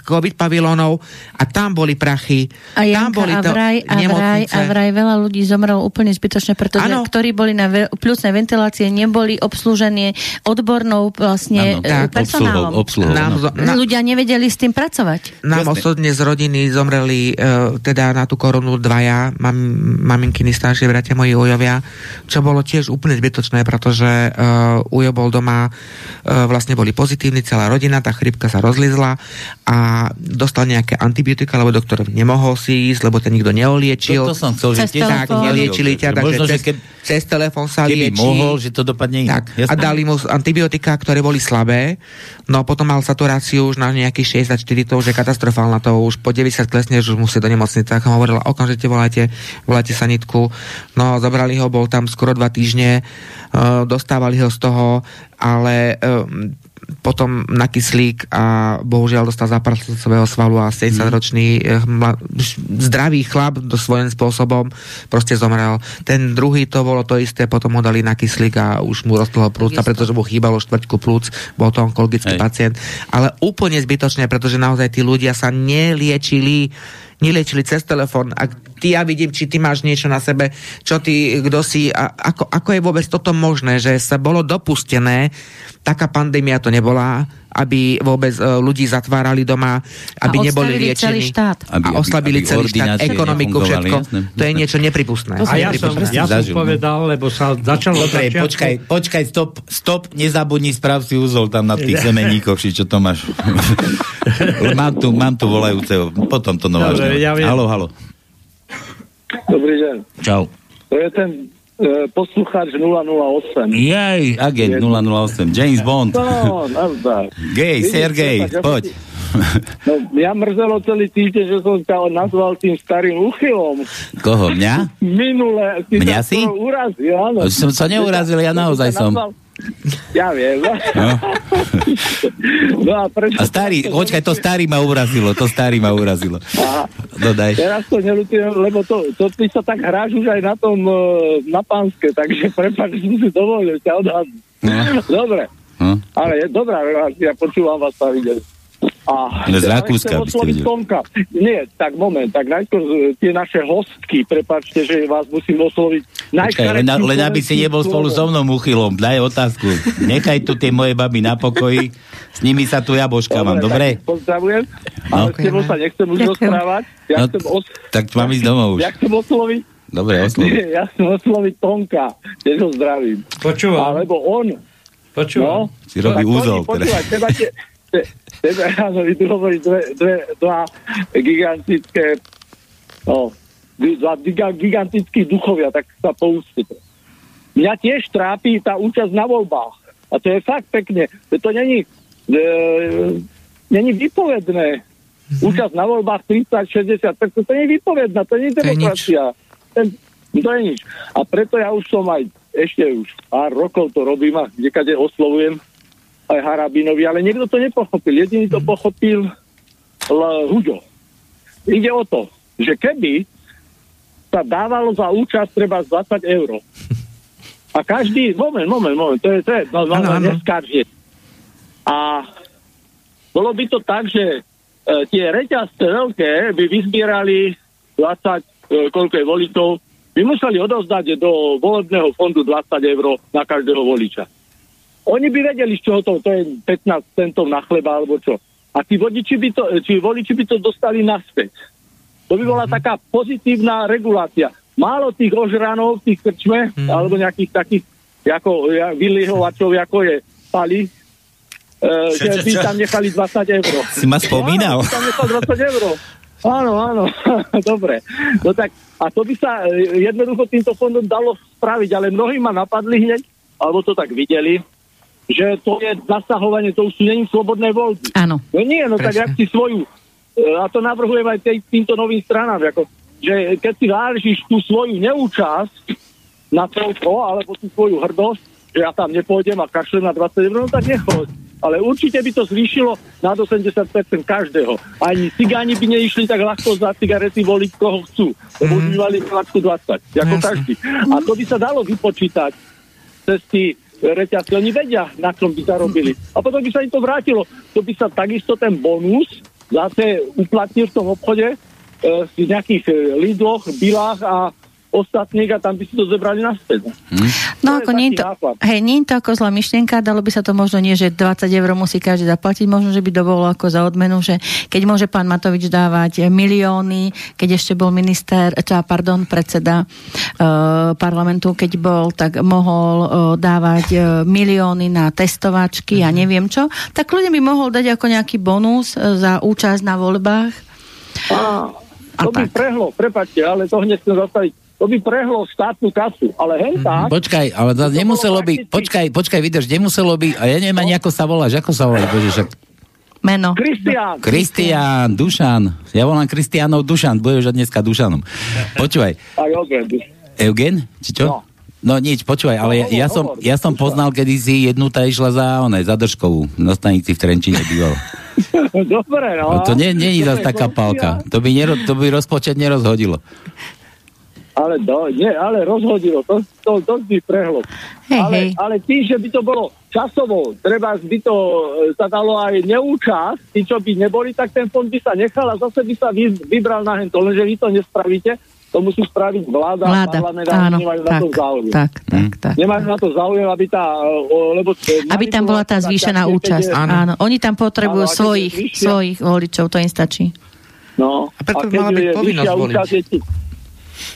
COVID pavilónov a tam boli prachy. A Janka, tam boli to a vraj, a vraj, a vraj veľa ľudí zomrelo úplne zbytočne, pretože ano. ktorí boli na ve- plusnej ventilácie, neboli obslúžení odbornou vlastne ano, tak, personálom. Obsluhou, obsluhou, nám, na, ľudia nevedeli s tým pracovať. Nám Jasne. osobne z rodiny zomreli uh, teda na tú koronu dvaja, mam, maminkiny staršie bratia moji ujovia, čo bolo tiež úplne zbytočné, pretože uh, ujo bol doma, e, vlastne boli pozitívni, celá rodina, tá chrypka sa rozlizla a dostal nejaké antibiotika, lebo doktor nemohol si ísť, lebo ten nikto neoliečil. To, to som chcel, že tak, neliečili ťa, takže Možno, cez, cez telefón sa keby liečí. mohol, že to dopadne tak, A dali mu antibiotika, ktoré boli slabé, no a potom mal saturáciu už na nejakých 64, to už je katastrofálna, to už po 90 klesne, už musí do nemocnice, tak hovorila, okamžite volajte, volajte sanitku. No, zobrali ho, bol tam skoro dva týždne, uh, dostávali ho z toho ale um, potom na kyslík a bohužiaľ dostal zápal svojho svalu a 70-ročný mm. zdravý chlap do svojím spôsobom proste zomrel. Ten druhý to bolo to isté, potom ho dali na kyslík a už mu rostlo plúca, pretože mu chýbalo štvrťku plúc, bol to onkologický Hej. pacient. Ale úplne zbytočne, pretože naozaj tí ľudia sa neliečili neliečili cez telefón. Ak ty ja vidím, či ty máš niečo na sebe, čo ty, kto si, a ako, ako je vôbec toto možné, že sa bolo dopustené, taká pandémia to nebola, aby vôbec uh, ľudí zatvárali doma, aby a neboli liečení. Celý štát. Aby, a oslabili aby, aby celý štát, ekonomiku, všetko. Jasné. To je niečo nepripustné. a ja som, ja som povedal, lebo sa začalo... Dobre, začiatku... počkaj, počkaj, stop, stop, nezabudni sprav si úzol tam na tých semeníkoch, či čo to máš. mám, tu, mám tu volajúceho, potom to novážne. Ja halo, halo. Dobrý deň. Čau. To je ten e, poslucháč 008. Jej, agent 008, James Bond. No, nazdar. Gej, Sergej, poď. No, mňa mrzelo celý týždeň, že som ťa nazval tým starým uchylom. Koho, mňa? Minule. Mňa si? Urazil, áno. Som sa neurazil, ja naozaj som. Nazval, ja viem. No. no a, prečo a starý, počkaj, to starý ma urazilo, to starý ma urazilo. Aha. Dodaj. Teraz to nelutujem, lebo to, to ty sa tak hráš už aj na tom, e, na pánske, takže prepáč, som si dovolil ťa odhadnúť. No. Dobre. No. Ale je dobrá relácia, počúvam vás pravidelne. A z Rakúska by ste videli. Tomka. Nie, tak moment, tak najskôr e, tie naše hostky, prepáčte, že vás musím osloviť. Počkaj, len, len aby si nebol spolu so mnou uchylom, daj otázku. Nechaj tu tie moje baby na pokoji, s nimi sa tu ja božkávam, dobre? dobre? Pozdravujem, no. ale s tebou sa nechcem už rozprávať. Ja no, os... Tak mám ísť domov už. Ja chcem osloviť Dobre, osloviť. Ja chcem osloviť Tonka, tiež ho zdravím. Počúvam. Alebo on. Počúvam. No, si robí úzol. Počúvaj, teba, te, Tebe ráno vydruhovali dve, dve, dva gigantické no, dva gigantickí duchovia, tak sa poustite. Mňa tiež trápi tá účasť na voľbách. A to je fakt pekne. To není, e, není vypovedné. Mm-hmm. Účasť na voľbách 30, 60, tak to, nie je vypovedná, to nie je demokracia. Ten, to je nič. A preto ja už som aj ešte už pár rokov to robím a kdekade oslovujem aj Harabinovi, ale niekto to nepochopil. Jediný to pochopil L- Huďo. Ide o to, že keby sa dávalo za účasť treba 20 eur. A každý, moment, moment, moment, to je, to je, no, no, no, neskarže. A bolo by to tak, že e, tie reťazce veľké by vyzbierali 20, e, koľko je volitov, by museli odozdať do volebného fondu 20 eur na každého voliča. Oni by vedeli, z čoho to, to je 15 centov na chleba alebo čo. A tí vodiči by to, či voliči by to dostali naspäť. To by bola mm-hmm. taká pozitívna regulácia. Málo tých ožranov v tých krčme, mm-hmm. alebo nejakých takých ako, ja, vylihovačov, ako je Pali, uh, že by tam nechali 20 eur. Si ma spomínal. Áno, tam nechal 20 eur. Áno, áno, dobre. No tak, a to by sa e, jednoducho týmto fondom dalo spraviť, ale mnohí ma napadli hneď, alebo to tak videli, že to je zasahovanie, to už sú není slobodné voľby. Áno. No nie, no Presne. tak jak si svoju, e, a to navrhujem aj tej, týmto novým stranám, ako, že keď si vážiš tú svoju neúčasť na toľko, alebo tú svoju hrdosť, že ja tam nepôjdem a kašlem na 20 eur, no tak nechoď. Ale určite by to zvýšilo nad 80% každého. Ani cigáni by neišli tak ľahko za cigarety voliť, koho chcú. Lebo mm. mali 20, ako Jasne. každý. A to by sa dalo vypočítať cez tí reťazky. Oni vedia, na čom by zarobili. A potom by sa im to vrátilo. To by sa takisto ten bonus zase uplatnil v tom obchode e, v nejakých e, Lidloch, Bilách a ostatných a tam by si to zebrali naspäť. Hmm. No to ako nie to, hej, nie je to ako zlá myšlienka, dalo by sa to možno nie, že 20 eur musí každý zaplatiť, možno, že by to bolo ako za odmenu, že keď môže pán Matovič dávať milióny, keď ešte bol minister, čo, pardon, predseda uh, parlamentu, keď bol, tak mohol uh, dávať uh, milióny na testovačky a hmm. neviem čo, tak ľudia by mohol dať ako nejaký bonus uh, za účasť na voľbách. To a by tak. prehlo, prepačte, ale to hneď chcem zastaviť to by prehlo štátnu kasu. Ale hen mhm. tak... Počkaj, ale to nemuselo by, počkaj, počkaj, vydrž, nemuselo by, a ja neviem ani ako sa voláš, ako sa voláš, bože, však... Meno. Kristián. Kristián, Dušan. Ja volám Kristiánov Dušan, budeš od dneska Dušanom. Počúvaj. A Eugen. Eugen? Či čo? No. No nič, počúvaj, ale ja, ja, som, ja som poznal kedysi jednu, tá išla za, one, za držkovú, na stanici v Trenčine bývala. Dobre, no. no. To nie, nie je zase taká pálka. To by, nero, to by rozpočet nerozhodilo. Ale, do, nie, ale rozhodilo, to, to dosť by prehlo. Ale, ale tým, že by to bolo časovo, treba by to e, sa dalo aj neúčasť, tí, čo by neboli, tak ten fond by sa nechal a zase by sa vy, vybral na hento, lenže vy to nespravíte, to musí spraviť vláda, vláda parlament a áno, nemajú tak, na to záujem. Tak, tak, tak. Nemajú na to záujem, aby tá... Lebo, aby tam bola tá zvýšená účasť. Áno. áno. Oni tam potrebujú áno, svojich, svojich voličov, to im stačí. No, a preto mala byť povinnosť voliť.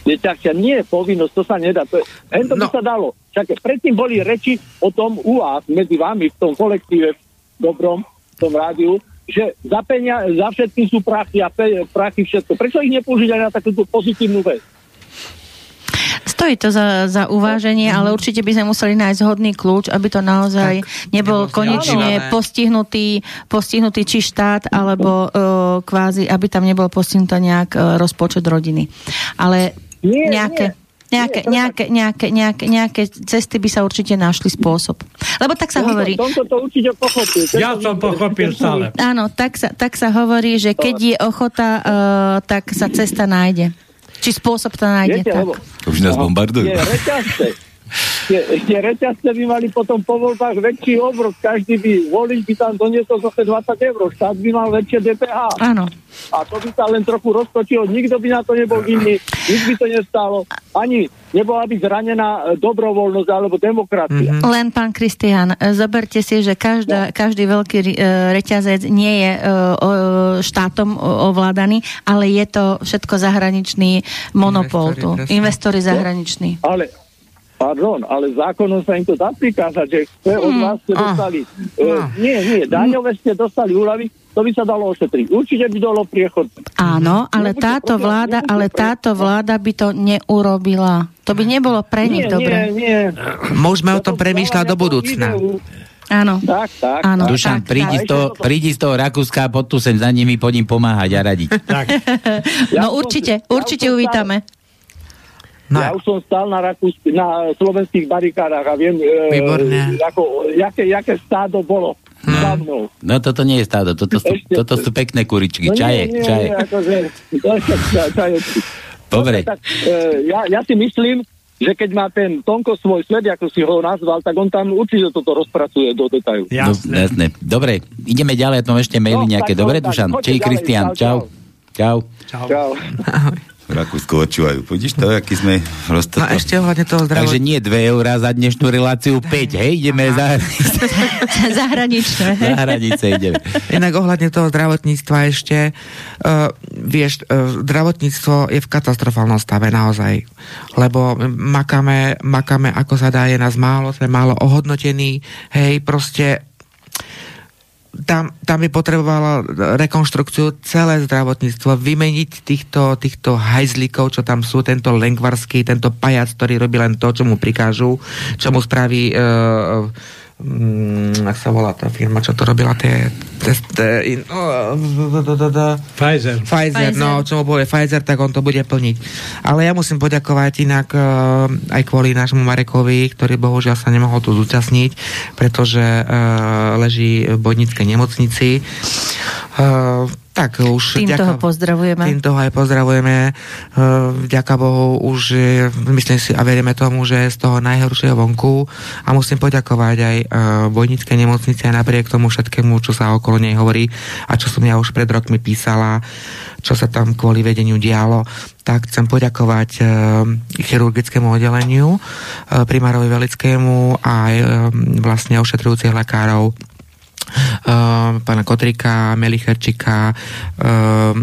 Deťačia, nie je povinnosť, to sa nedá. To, je, to no. by sa dalo. Však predtým boli reči o tom u vás, medzi vami, v tom kolektíve v dobrom, v tom rádiu, že za, penia, za všetky sú prachy a pe, prachy všetko. Prečo ich nepoužiť aj na takúto pozitívnu vec? Stojí to za, za uváženie, ale určite by sme museli nájsť hodný kľúč, aby to naozaj tak, nebol konečne postihnutý, postihnutý či štát, alebo uh, kvázi, aby tam nebol postihnutý nejak uh, rozpočet rodiny. Ale nie, nejaké... Nie. Nejaké, nejaké, nejaké, nejaké, nejaké cesty by sa určite našli spôsob. Lebo tak sa hovorí... Tomto to určite pochopil. Ja som pochopil stále. Áno, tak sa, tak sa hovorí, že keď je ochota, uh, tak sa cesta nájde. Či spôsob to nájde Viete, tak. Už nás bombardujú. Je reťazce. Tie, tie reťazce by mali potom po voľbách väčší obrok. Každý by voliť by tam doniesol zase 20 eur. Štát by mal väčšie DPH. Áno. A to by sa len trochu roztočilo. Nikto by na to nebol vinný. Nič by to nestalo. Ani nebola by zranená dobrovoľnosť alebo demokracia. Mm-hmm. Len pán Kristián, zoberte si, že každá, no. každý veľký uh, reťazec nie je štátom ovládaný, ale je to všetko zahraničný monopol tu. Investori zahraniční. No, ale Pardon, ale zákonom sa im to dá prikázať, že chce od hmm. vás ste ah. dostali... Uh, nie, nie, daňové ste dostali úľavy, to by sa dalo ošetriť. Určite by dalo priechod. Áno, ale táto vláda, ale táto vláda by to neurobila. To by nebolo pre nich nie, dobre. Nie, nie. Môžeme o tom premýšľať do budúcna. Áno. Tak, tak. Áno, Dušan, tak, prídi, tak. Z toho, prídi z toho Rakúska a pod tu sem za nimi, pod ním pomáhať a radiť. Tak. no určite, určite uvítame. No. Ja už som stál na, Rakúsky, na slovenských barikádach a viem, e, ako, jaké, jaké stádo bolo za mnou. No toto nie je stádo, toto sú, toto sú pekné kuričky, no, čaje, nie, nie, čaje. Nie, akože, čaje. Dobre. Tak, e, ja, ja si myslím, že keď má ten Tonko svoj sled, ako si ho nazval, tak on tam určite toto rozpracuje do detailu. Jasné. No, jasné. Dobre, ideme ďalej, tam ešte maily no, nejaké. Dobre, Dušan? Čej, Kristian, čau. Čau. Čau. čau. V Rakúsku očúvajú. Vidíš to, aký sme prosto... No ešte ohľadne toho zdravot... Takže nie 2 eurá za dnešnú reláciu, 5, hej, ideme za... za hraničné. Za hranice ideme. Inak ohľadne toho zdravotníctva ešte, uh, vieš, uh, zdravotníctvo je v katastrofálnom stave naozaj, lebo makáme, makáme ako sa dá, je nás málo, sme málo ohodnotení, hej, proste tam, tam by potrebovala rekonštrukciu celé zdravotníctvo, vymeniť týchto, týchto hajzlíkov, čo tam sú, tento lengvarský, tento pajac, ktorý robí len to, čo mu prikážu, čo mu spraví uh, mm, ak sa volá tá firma, čo to robila, tie testy, Pfizer. Pfizer, no, čo mu povie Pfizer, tak on to bude plniť. Ale ja musím poďakovať inak uh, aj kvôli nášmu Marekovi, ktorý bohužiaľ sa nemohol tu zúčastniť, pretože uh, leží v bojnickej nemocnici. Uh, tak už... Tým toho pozdravujeme. Tým toho aj pozdravujeme. Vďaka Bohu už myslím si a veríme tomu, že z toho najhoršieho vonku a musím poďakovať aj Vojnické nemocnice a napriek tomu všetkému, čo sa okolo nej hovorí a čo som ja už pred rokmi písala, čo sa tam kvôli vedeniu dialo, tak chcem poďakovať e, chirurgickému oddeleniu, primárovi Velickému a e, vlastne ošetrujúcich lekárov pána Kotrika, Melicherčika, uh,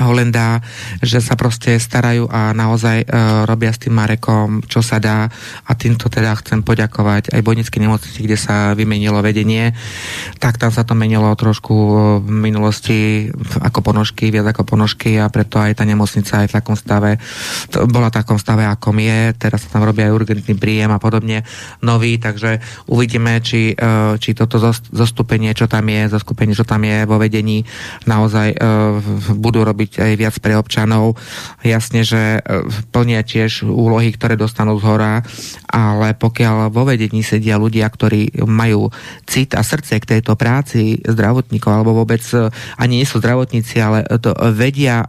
Holenda, že sa proste starajú a naozaj uh, robia s tým Marekom, čo sa dá. A týmto teda chcem poďakovať aj Bojnickej nemocnici, kde sa vymenilo vedenie, tak tam sa to menilo trošku v minulosti ako ponožky, viac ako ponožky a preto aj tá nemocnica aj v takom stave bola v takom stave, ako je, teraz sa tam robia aj urgentný príjem a podobne nový, takže uvidíme, či, či toto zostupenie zoskupenie, čo tam je, zoskupenie, čo tam je vo vedení, naozaj e, budú robiť aj viac pre občanov. Jasne, že e, plnia tiež úlohy, ktoré dostanú z hora, ale pokiaľ vo vedení sedia ľudia, ktorí majú cit a srdce k tejto práci zdravotníkov, alebo vôbec e, ani nie sú zdravotníci, ale to vedia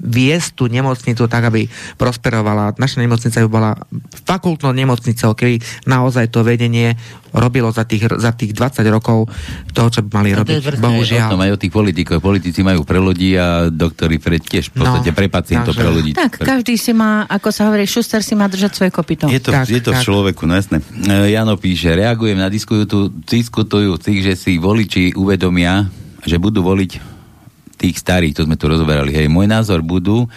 viesť tú nemocnicu tak, aby prosperovala. Naša nemocnica by bola fakultnou nemocnicou, keby naozaj to vedenie robilo za tých, za tých 20 rokov toho, čo by mali robiť. Bohužiaľ. To majú tých politikov. Politici majú pre ľudí a doktori pre tiež v podstate no, pre pacientov, pre ľudí. Tak, každý si má, ako sa hovorí, šuster si má držať svoje kopito. Je to, tak, je to tak. v človeku, no jasné. E, Jano píše, reagujem na diskutujúcich, že si voliči uvedomia, že budú voliť tých starých, to sme tu rozoberali, hej, môj názor budú,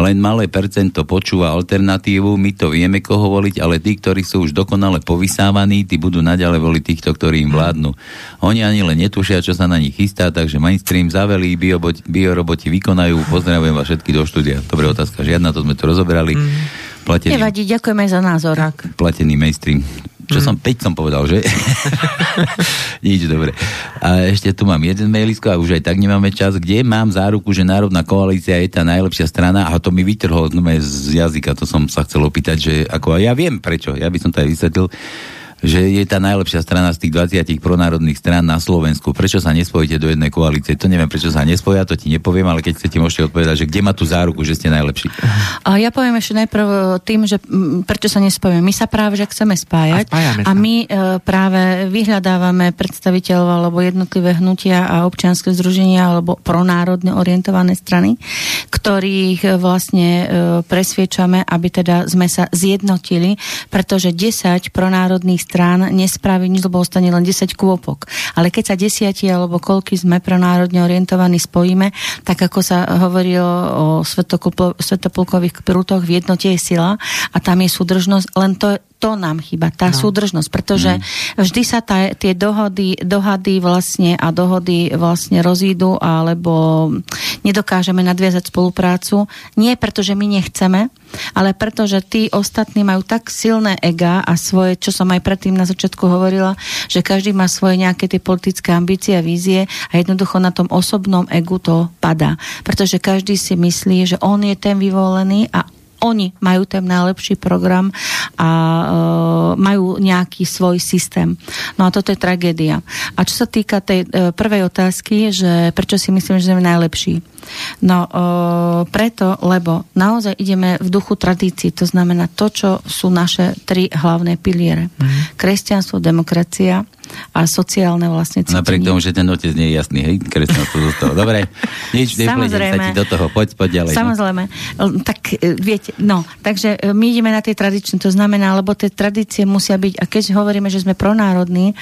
len malé percento počúva alternatívu, my to vieme, koho voliť, ale tí, ktorí sú už dokonale povysávaní, tí budú naďalej voliť týchto, ktorí im vládnu. Oni ani len netušia, čo sa na nich chystá, takže mainstream zavelí, bioroboti vykonajú, pozdravujem vás všetky do štúdia. Dobrá otázka, žiadna, to sme tu rozoberali. Mm. Platený, Nevadí, ďakujeme za názor. Tak. Platený mainstream. Čo mm. som 5 som povedal, že? Nič, dobre. A ešte tu mám jeden mailisko a už aj tak nemáme čas. Kde mám záruku, že Národná koalícia je tá najlepšia strana? A to mi vytrhlo z jazyka, to som sa chcel opýtať, že ako, ja viem prečo, ja by som to aj vysvetlil že je tá najlepšia strana z tých 20 pronárodných strán na Slovensku. Prečo sa nespojíte do jednej koalície? To neviem, prečo sa nespoja, to ti nepoviem, ale keď chcete, môžete odpovedať, že kde má tú záruku, že ste najlepší. A ja poviem ešte najprv tým, že prečo sa nespojíme. My sa práve, že chceme spájať a, a my e, práve vyhľadávame predstaviteľov alebo jednotlivé hnutia a občianske združenia alebo pronárodne orientované strany, ktorých e, vlastne e, presviečame, aby teda sme sa zjednotili, pretože 10 pronárodných strán nespraví nič, lebo ostane len 10 kôpok. Ale keď sa desiati alebo koľky sme pro orientovaní spojíme, tak ako sa hovorilo o svetopulkových prútoch, v jednote je sila a tam je súdržnosť, len to, to nám chýba, tá no. súdržnosť, pretože mm. vždy sa tá, tie dohody, dohady vlastne a dohody vlastne rozídu alebo nedokážeme nadviazať spoluprácu. Nie preto, že my nechceme, ale preto, že tí ostatní majú tak silné ega a svoje, čo som aj predtým na začiatku hovorila, že každý má svoje nejaké tie politické ambície a vízie a jednoducho na tom osobnom egu to padá. Pretože každý si myslí, že on je ten vyvolený a oni majú ten najlepší program a e, majú nejaký svoj systém. No a toto je tragédia. A čo sa týka tej e, prvej otázky, že prečo si myslím, že sme najlepší. No, e, preto, lebo naozaj ideme v duchu tradícií, to znamená to, čo sú naše tri hlavné piliere. Mm. Kresťanstvo, demokracia a sociálne vlastne cítenie. Napriek tomu, že ten otec nie je jasný, hej, kresťanstvo zostalo. Dobre, nič, Samozrejme. sa ti do toho, poď, poď ďalej. No. Samozrejme, no. tak e, viete, no, takže e, my ideme na tie tradičné, to znamená, lebo tie tradície musia byť, a keď hovoríme, že sme pronárodní,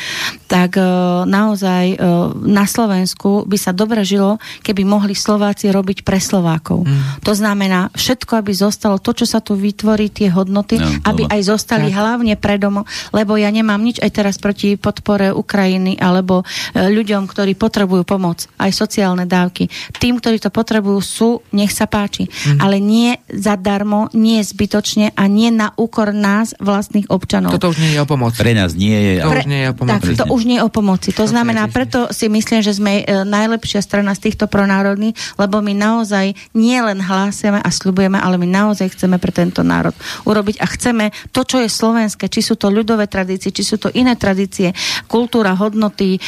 tak uh, naozaj na Slovensku by sa dobre žilo, keby mohli Slováci robiť pre Slovákov. Mm. To znamená, všetko, aby zostalo to, čo sa tu vytvorí, tie hodnoty, no, aby aj zostali tak. hlavne predomo, lebo ja nemám nič aj teraz proti podpore Ukrajiny alebo uh, ľuďom, ktorí potrebujú pomoc, aj sociálne dávky. Tým, ktorí to potrebujú, sú, nech sa páči. Mm. Ale nie zadarmo, nie zbytočne a nie na úkor nás, vlastných občanov. Toto už nie je o pomoci. Pre nás nie je. To Pre, už nie je o pomoci. Tak, to už nie je o pomoci. To, znamená, preto si myslím, že sme e, najlepšia strana z týchto pronárodných, lebo my naozaj nie len hlásime a slubujeme, ale my naozaj chceme pre tento národ urobiť a chceme to, čo je slovenské, či sú to ľudové tradície, či sú to iné tradície, kultúra, hodnoty, e,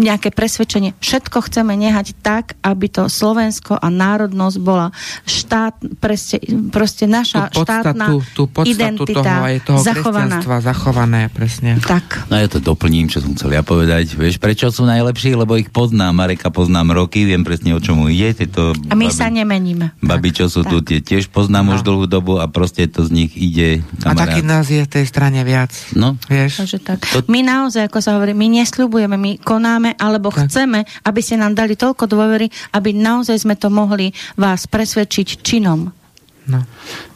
nejaké presvedčenie, všetko chceme nehať tak, aby to Slovensko a národnosť bola štát, proste, proste naša tú podstatu, štátna tú identita toho, aj toho zachovaná. zachované, presne. Tak. No ja to doplním, čo som chcel ja povedať. Vieš, prečo sú najlepší? Lebo ich poznám. Mareka poznám roky, viem presne o čomu ide. Tieto a my babi, sa nemeníme. Babi, čo sú tak. tu, tie tiež poznám no. už dlhú dobu a proste to z nich ide. Kamarát. A taký nás je v tej strane viac. No. Vieš? Takže tak. To... My naozaj, ako sa hovorí, my nesľubujeme, my konáme, alebo tak. chceme, aby ste nám dali toľko dôvery, aby naozaj sme to mohli vás presvedčiť činom. No.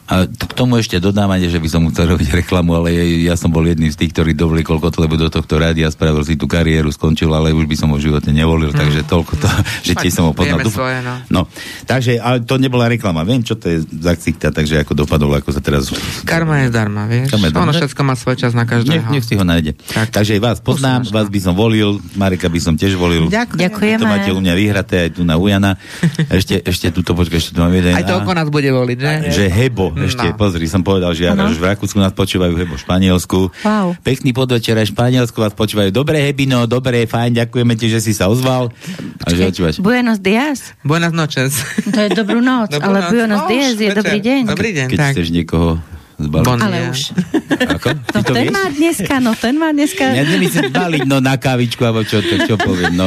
A k tomu ešte dodávanie, že by som chcel robiť reklamu, ale ja, ja som bol jedným z tých, ktorí dovolili koľko to, lebo do tohto rádia spravil si tú kariéru, skončil, ale už by som ho v živote nevolil, mm. takže toľko to, že tiež som ho poznal. Svoje, no. no. takže, ale to nebola reklama, viem, čo to je za ksichta, takže ako dopadlo, ako sa teraz... Karma je zdarma, vieš? Karma je darma. Ono všetko má svoj čas na každého. Nech, nech si ho nájde. Tak. Takže vás poznám, Posluška. vás by som volil, Marika by som tiež volil. Ďakujeme. To máte u mňa vyhraté aj tu na Ujana. Ešte, ešte tuto, počkaj, ešte tu mám jeden. Aj to oko nás bude voliť, že? Že hebo, ešte, no. pozri, som povedal, že ano. v Rakúsku nás počúvajú, hebo v Španielsku. Wow. Pekný podvečer aj v Španielsku vás počúvajú. Dobré, Hebino, dobré, fajn, ďakujeme ti, že si sa ozval. A že Buenos dias. Buenas noches. To je dobrú noc, dobrú ale noc. Buenos no, dias je dobrý deň. Dobrý deň, Keď tak. chceš niekoho Zbaliť. Ale už. Ako? No ten vieš? má dneska, no ten má dneska. Ja nemyslím zbaliť, no na kávičku, alebo čo, to, čo poviem, no.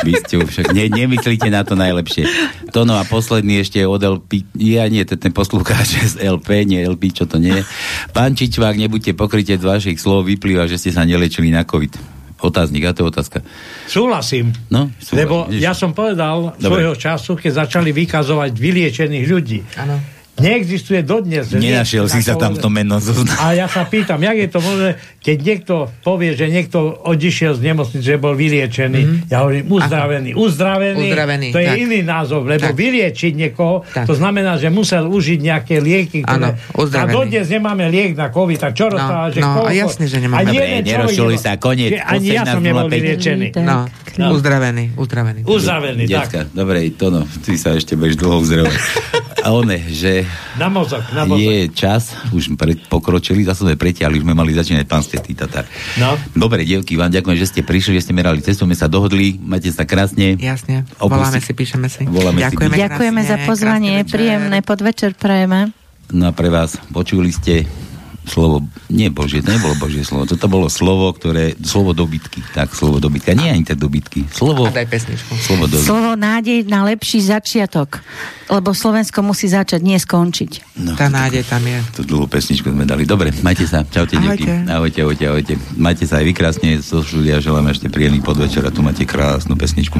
Vy ste však, ne, nemyslíte na to najlepšie. To no a posledný ešte od LP, ja nie, to ten poslúkáč z LP, nie LP, čo to nie je. Pán Čičvák, nebuďte pokrytie z vašich slov, vyplýva, že ste sa nelečili na COVID. Otáznik, a to je otázka. Súhlasím. No, súhlasím. Lebo ja som povedal Dobre. svojho času, keď začali vykazovať vyliečených ľudí. Áno Neexistuje dodnes. Nenašiel si sa tam v tom mennom zoznam. A ja sa pýtam, jak je to možné, keď niekto povie, že niekto odišiel z nemocnice, že bol vyliečený. Mm-hmm. Ja hovorím uzdravený. Uzdravený, uzdravený to je tak. iný názov, lebo tak. vyliečiť niekoho, tak. to znamená, že musel užiť nejaké lieky, ktoré... Ano, a dodnes nemáme liek na COVID, tak čo no, rozpráva, že no, koľko... jasne, že nemáme. Dobre, nerozčuli sa, koniec. Ani ja som nebol vyliečený. No, no. Uzdravený, uzdravený. Uzdravený, tak. Dobre, to no, ty sa ešte budeš dlho uzdravovať. A one, že na mozog, na mozog. je čas, už sme pokročili, zase sme pretiahli, už sme mali začínať pán Stetý Tatar. No. Dobre, dievky, vám ďakujem, že ste prišli, že ste merali cestu, sme sa dohodli, majte sa krásne. Jasne, voláme si, píšeme si. Voláme Ďakujeme, si. Ďakujeme krásne, za pozvanie, príjemné podvečer prajeme. No a pre vás počuli ste slovo, nie Božie, to nebolo Božie slovo, toto bolo slovo, ktoré, slovo dobytky, tak, slovo dobytka, nie ani tie dobytky, slovo, a daj pesničku. slovo dobytka. Slovo nádej na lepší začiatok, lebo Slovensko musí začať, nie skončiť. No, Tá nádej tam je. Tú dlhú pesničku sme dali. Dobre, majte sa, čaute, ahojte. Ahojte, ahojte, ahojte. Majte sa aj vy krásne, zo štúdia želám ešte príjemný podvečer a tu máte krásnu pesničku.